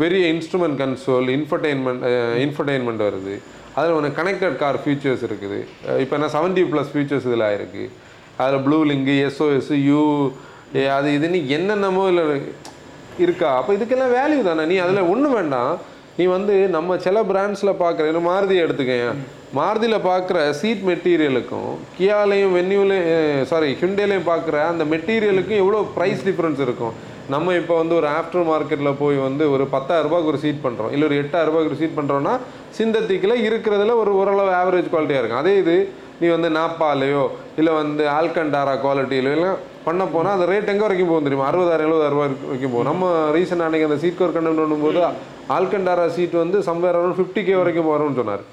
பெரிய இன்ஸ்ட்ருமெண்ட் கன்சோல் இன்ஃபர்டெயின்மெண்ட் இன்ஃபர்டெயின்மெண்ட் வருது. அதில் ஒன்று கனெக்டட் கார் ஃபீச்சர்ஸ் இருக்குது. இப்போ என்ன செவன்ட்டி ப்ளஸ் ஃபீச்சர்ஸ் இதில் ஆயிருக்கு. அதில் ப்ளூ லிங்கு எஸ்ஓஎஸ் யூ அது இதுன்னு என்னென்னமோ இல்லை இருக்கா? அப்போ இதுக்கெல்லாம் வேல்யூ தானே? நீ அதில் ஒன்றும் வேண்டாம். நீ வந்து நம்ம சில பிராண்ட்ஸில் பார்க்குற இன்னும் மாருதி எடுத்துக்கேன் மாருதியில் பார்க்குற சீட் மெட்டீரியலுக்கும் கியாலையும் வென்யூலையும் சாரி ஹிண்டேலையும் பார்க்குற அந்த மெட்டீரியலுக்கும் எவ்வளோ ப்ரைஸ் டிஃப்ரென்ஸ் இருக்கும்? நம்ம இப்போ வந்து ஒரு ஆஃப்டர் மார்க்கெட்டில் போய் வந்து ஒரு பத்தாயிரரூபாய்க்கு ஒரு சீட் பண்ணுறோம் இல்லை ஒரு எட்டாயிரம் ரூபாய்க்கு ஒரு சீட் பண்ணுறோன்னா சிந்தத்திக்கில் இருக்கிறதுல ஒரு ஓரளவு ஆவரேஜ் குவாலிட்டியாக இருக்கும். அதே இது நீ வந்து நாப்பாலையோ இல்லை வந்து ஆல்கண்டாரா குவாலிட்டியிலோ எல்லாம் பண்ண போனால் அந்த ரேட் எங்கே வரைக்கும் போகும் தெரியுமா? அறுபதாயிரம் எழுபதாயிரம் ரூபாய் வரைக்கும் போகும். நம்ம ரீசெண்ட் அன்னைக்கு அந்த சீட் கோர் கண்டென்ட் பண்ணும்போது ஆல்கண்டாரா சீட் வந்து சம்வேர் அரௌண்ட் ஃபிஃப்டி கே வரைக்கும் வரும்னு சொன்னார்.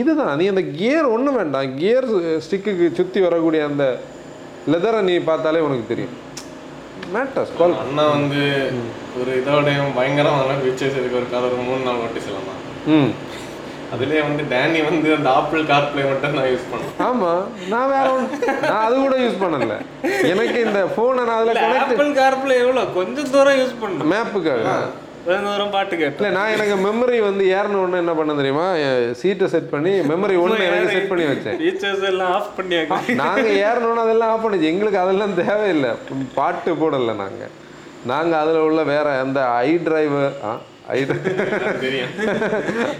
இதுதான். நீ அந்த கியர் ஒன்றும் வேண்டாம். கியர் ஸ்டிக்குக்கு சுற்றி வரக்கூடிய அந்த லெதரை நீ பார்த்தாலே உனக்கு தெரியும். மேட்டர்ஸ் கால் அண்ணா வந்து ஒரு இதோடையும் பயங்கரமான ஃபீச்சர்ஸ் இருக்கு ஒரு கார் ஒரு மூணு நாள் ஓட்டி சொல்லலாம் ம். அதுலயே வந்து டேனி வந்து அந்த ஆப்பிள் கார் பிளே மட்டும் நான் யூஸ் பண்ணேன். ஆமாம் நான் வேற ஒன்று நான் அது கூட யூஸ் பண்ணல எனக்கு இந்த ஃபோனை நான் அதில் கனெக்ட் ஆப்பிள் கார்ப்ல எவ்வளோ கொஞ்சம் தூரம் யூஸ் பண்ணணும். மேப்புக்காக தூரம் பாட்டு கேட்டேன். இல்லை நான் எனக்கு மெமரி வந்து ஏறின ஒன்று என்ன பண்ண தெரியுமா? சீட்டை செட் பண்ணி மெமரி ஒன்று எனக்கு செட் பண்ணி வச்சேன். ஃபீச்சர்ஸ் எல்லாம் ஆஃப் பண்ணியாங்க நாங்கள் ஏறணும்னு அதெல்லாம் ஆஃப் பண்ணிச்சு. எங்களுக்கு அதெல்லாம் தேவையில்லை. பாட்டு போடலை நாங்கள் நாங்கள் அதில் உள்ள வேற அந்த ஐ டிரைவர் ஆ ஐ தெரியும்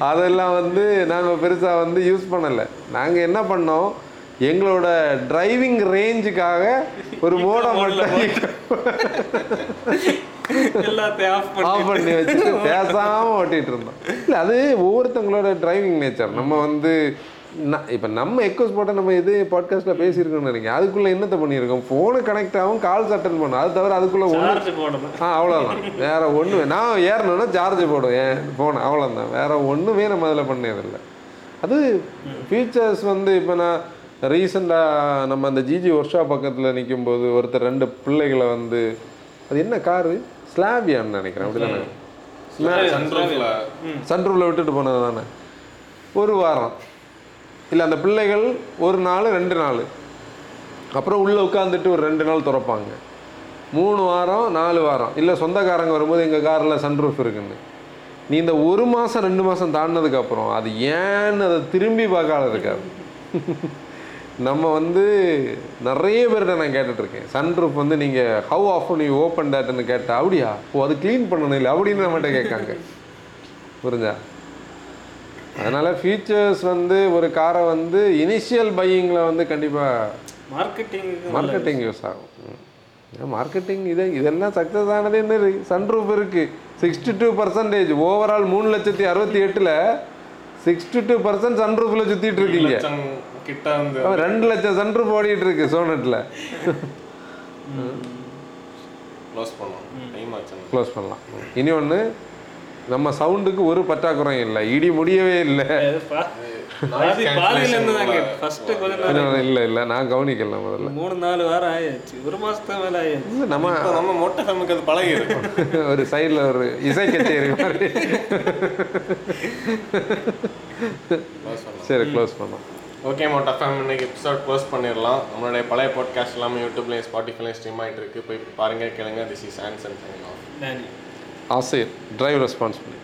அதெல்லாம் வந்து நாங்கள் பெருசாக வந்து யூஸ் பண்ணலை. நாங்கள் என்ன பண்ணோம்? எங்களோட டிரைவிங் ரேஞ்சுக்காக ஒரு மோடம் மட்டும் எல்லாத்தையும் ஆஃப் பண்ணி ஆஃப் பண்ணி வச்சுட்டு பேசாமல் ஓட்டிகிட்டு இருந்தோம். இல்லை அது ஒவ்வொருத்தவங்களோட டிரைவிங் நேச்சர் நம்ம வந்து இப்போ நம்ம எக்கோஸ் போட்டால் நம்ம எது பாட்காஸ்ட்டில் பேசியிருக்கோம்னு நினைக்கிறேன் அதுக்குள்ளே என்னத்தை பண்ணியிருக்கோம்? ஃபோனு கனெக்ட் ஆகும் கால்ஸ் அட்டன் பண்ணும். அது தவிர அதுக்குள்ளே ஒன்று போடணும். ஆ அவ்வளோதான் வேற ஒன்று நான் ஏறணும்னா சார்ஜ் போடும். ஏன்? ஃபோன் அவ்வளோதான் வேற ஒன்றுமே நம்ம அதில் பண்ணதில்லை அது ஃபீச்சர்ஸ் வந்து இப்போ நான் ரீசெண்டாக நம்ம அந்த ஜிஜி ஒர்க் ஷாப் பக்கத்தில் நிக்கும்போது ஒருத்தர் ரெண்டு பிள்ளைகளை வந்து அது என்ன காரு ஸ்லாபியான்னு நினைக்கிறேன் அப்படிதானே? சன்ரூஃபில். விட்டுட்டு போனது தானே? ஒரு வாரம். இல்லை அந்த பிள்ளைகள் ஒரு நாள் ரெண்டு நாள். அப்புறம் உள்ளே உட்காந்துட்டு ஒரு ரெண்டு நாள் திறப்பாங்க. மூணு வாரம் நாலு வாரம். இல்லை சொந்தக்காரங்க வரும்போது எங்கள் காரில் சன்ரூஃப் இருக்குன்னு. நீ இந்த ஒரு மாதம் ரெண்டு மாதம் தாண்டினதுக்கப்புறம் அது ஏன்னு அதை திரும்பி பார்க்காத இருக்காது. நம்ம வந்து நிறைய பேர்கிட்ட நான் கேட்டுட்ருக்கேன். சன்ரூஃப் வந்து நீங்கள் ஹவு ஆஃப் நீ ஓப்பன் டேட்டுன்னு கேட்டா அப்படியா? ஓ அது க்ளீன் பண்ணணும் இல்லை அப்படின்னு நம்மகிட்ட கேட்காங்க. புரிஞ்சா? அதனால் ஃபீச்சர்ஸ் வந்து ஒரு காரை வந்து இனிஷியல் பையிங்கில் வந்து கண்டிப்பாக மார்க்கெட்டிங் மார்க்கெட்டிங் யூஸ் ஆகும். மார்க்கெட்டிங் இது இதெல்லாம் சக்ஸஸ் ஆனது என்ன சன்ரூஃப் இருக்கு. சிக்ஸ்டி டூ பர்சன்டேஜ் ஓவரால் மூணு லட்சத்தி அறுபத்தி எட்டில் சிக்ஸ்டி டூ பர்சன்ட் சன்ரூஃபில் சுற்றிட்டு இருக்கீங்க கிட்ட வந்து அவன் ரெண்டு லட்சம் சன்ரூஃப் ஓடிட்டு இருக்கு சோனட்டில் க்ளோஸ் டைம் ஆச்சு. க்ளோஸ் பண்ணலாம். இனி ஒன்று நம்ம சவுண்டுக்கு ஒரு பற்றாக்குறையும் இல்லை. இடி முடியவே இல்லை. இல்லை இல்லை. நான் கவனிக்கல முதல்ல. மூணு நாலு வாரம் ஆயாச்சு. ஒரு மாசத்துக்கு மேல ஆயாச்சு. நம்ம நம்ம மொட்டை ஃபேமுக்கு அது பழகி இருக்கும் ஒரு சைடில் ஒரு இசை கச்சேரி மாதிரி சரி க்ளோஸ் பண்ணோம் ஓகே மோட்டா ஃபேம் இன்னைக்கு எபிசோட் க்ளோஸ் பண்ணிடலாம். நம்மளுடைய பழைய பாட்காஸ்ட் எல்லாமே யூடியூப்லேயும் ஸ்பாட்டிஃபைலையும் ஸ்ட்ரீம் ஆகிட்டு இருக்கு. போய் பாருங்க கேளுங்க. திஸ் இஸ் ஆன்சன் ஆசிரியர் டிரைவ் ரெஸ்பான்சிபிலிட்டி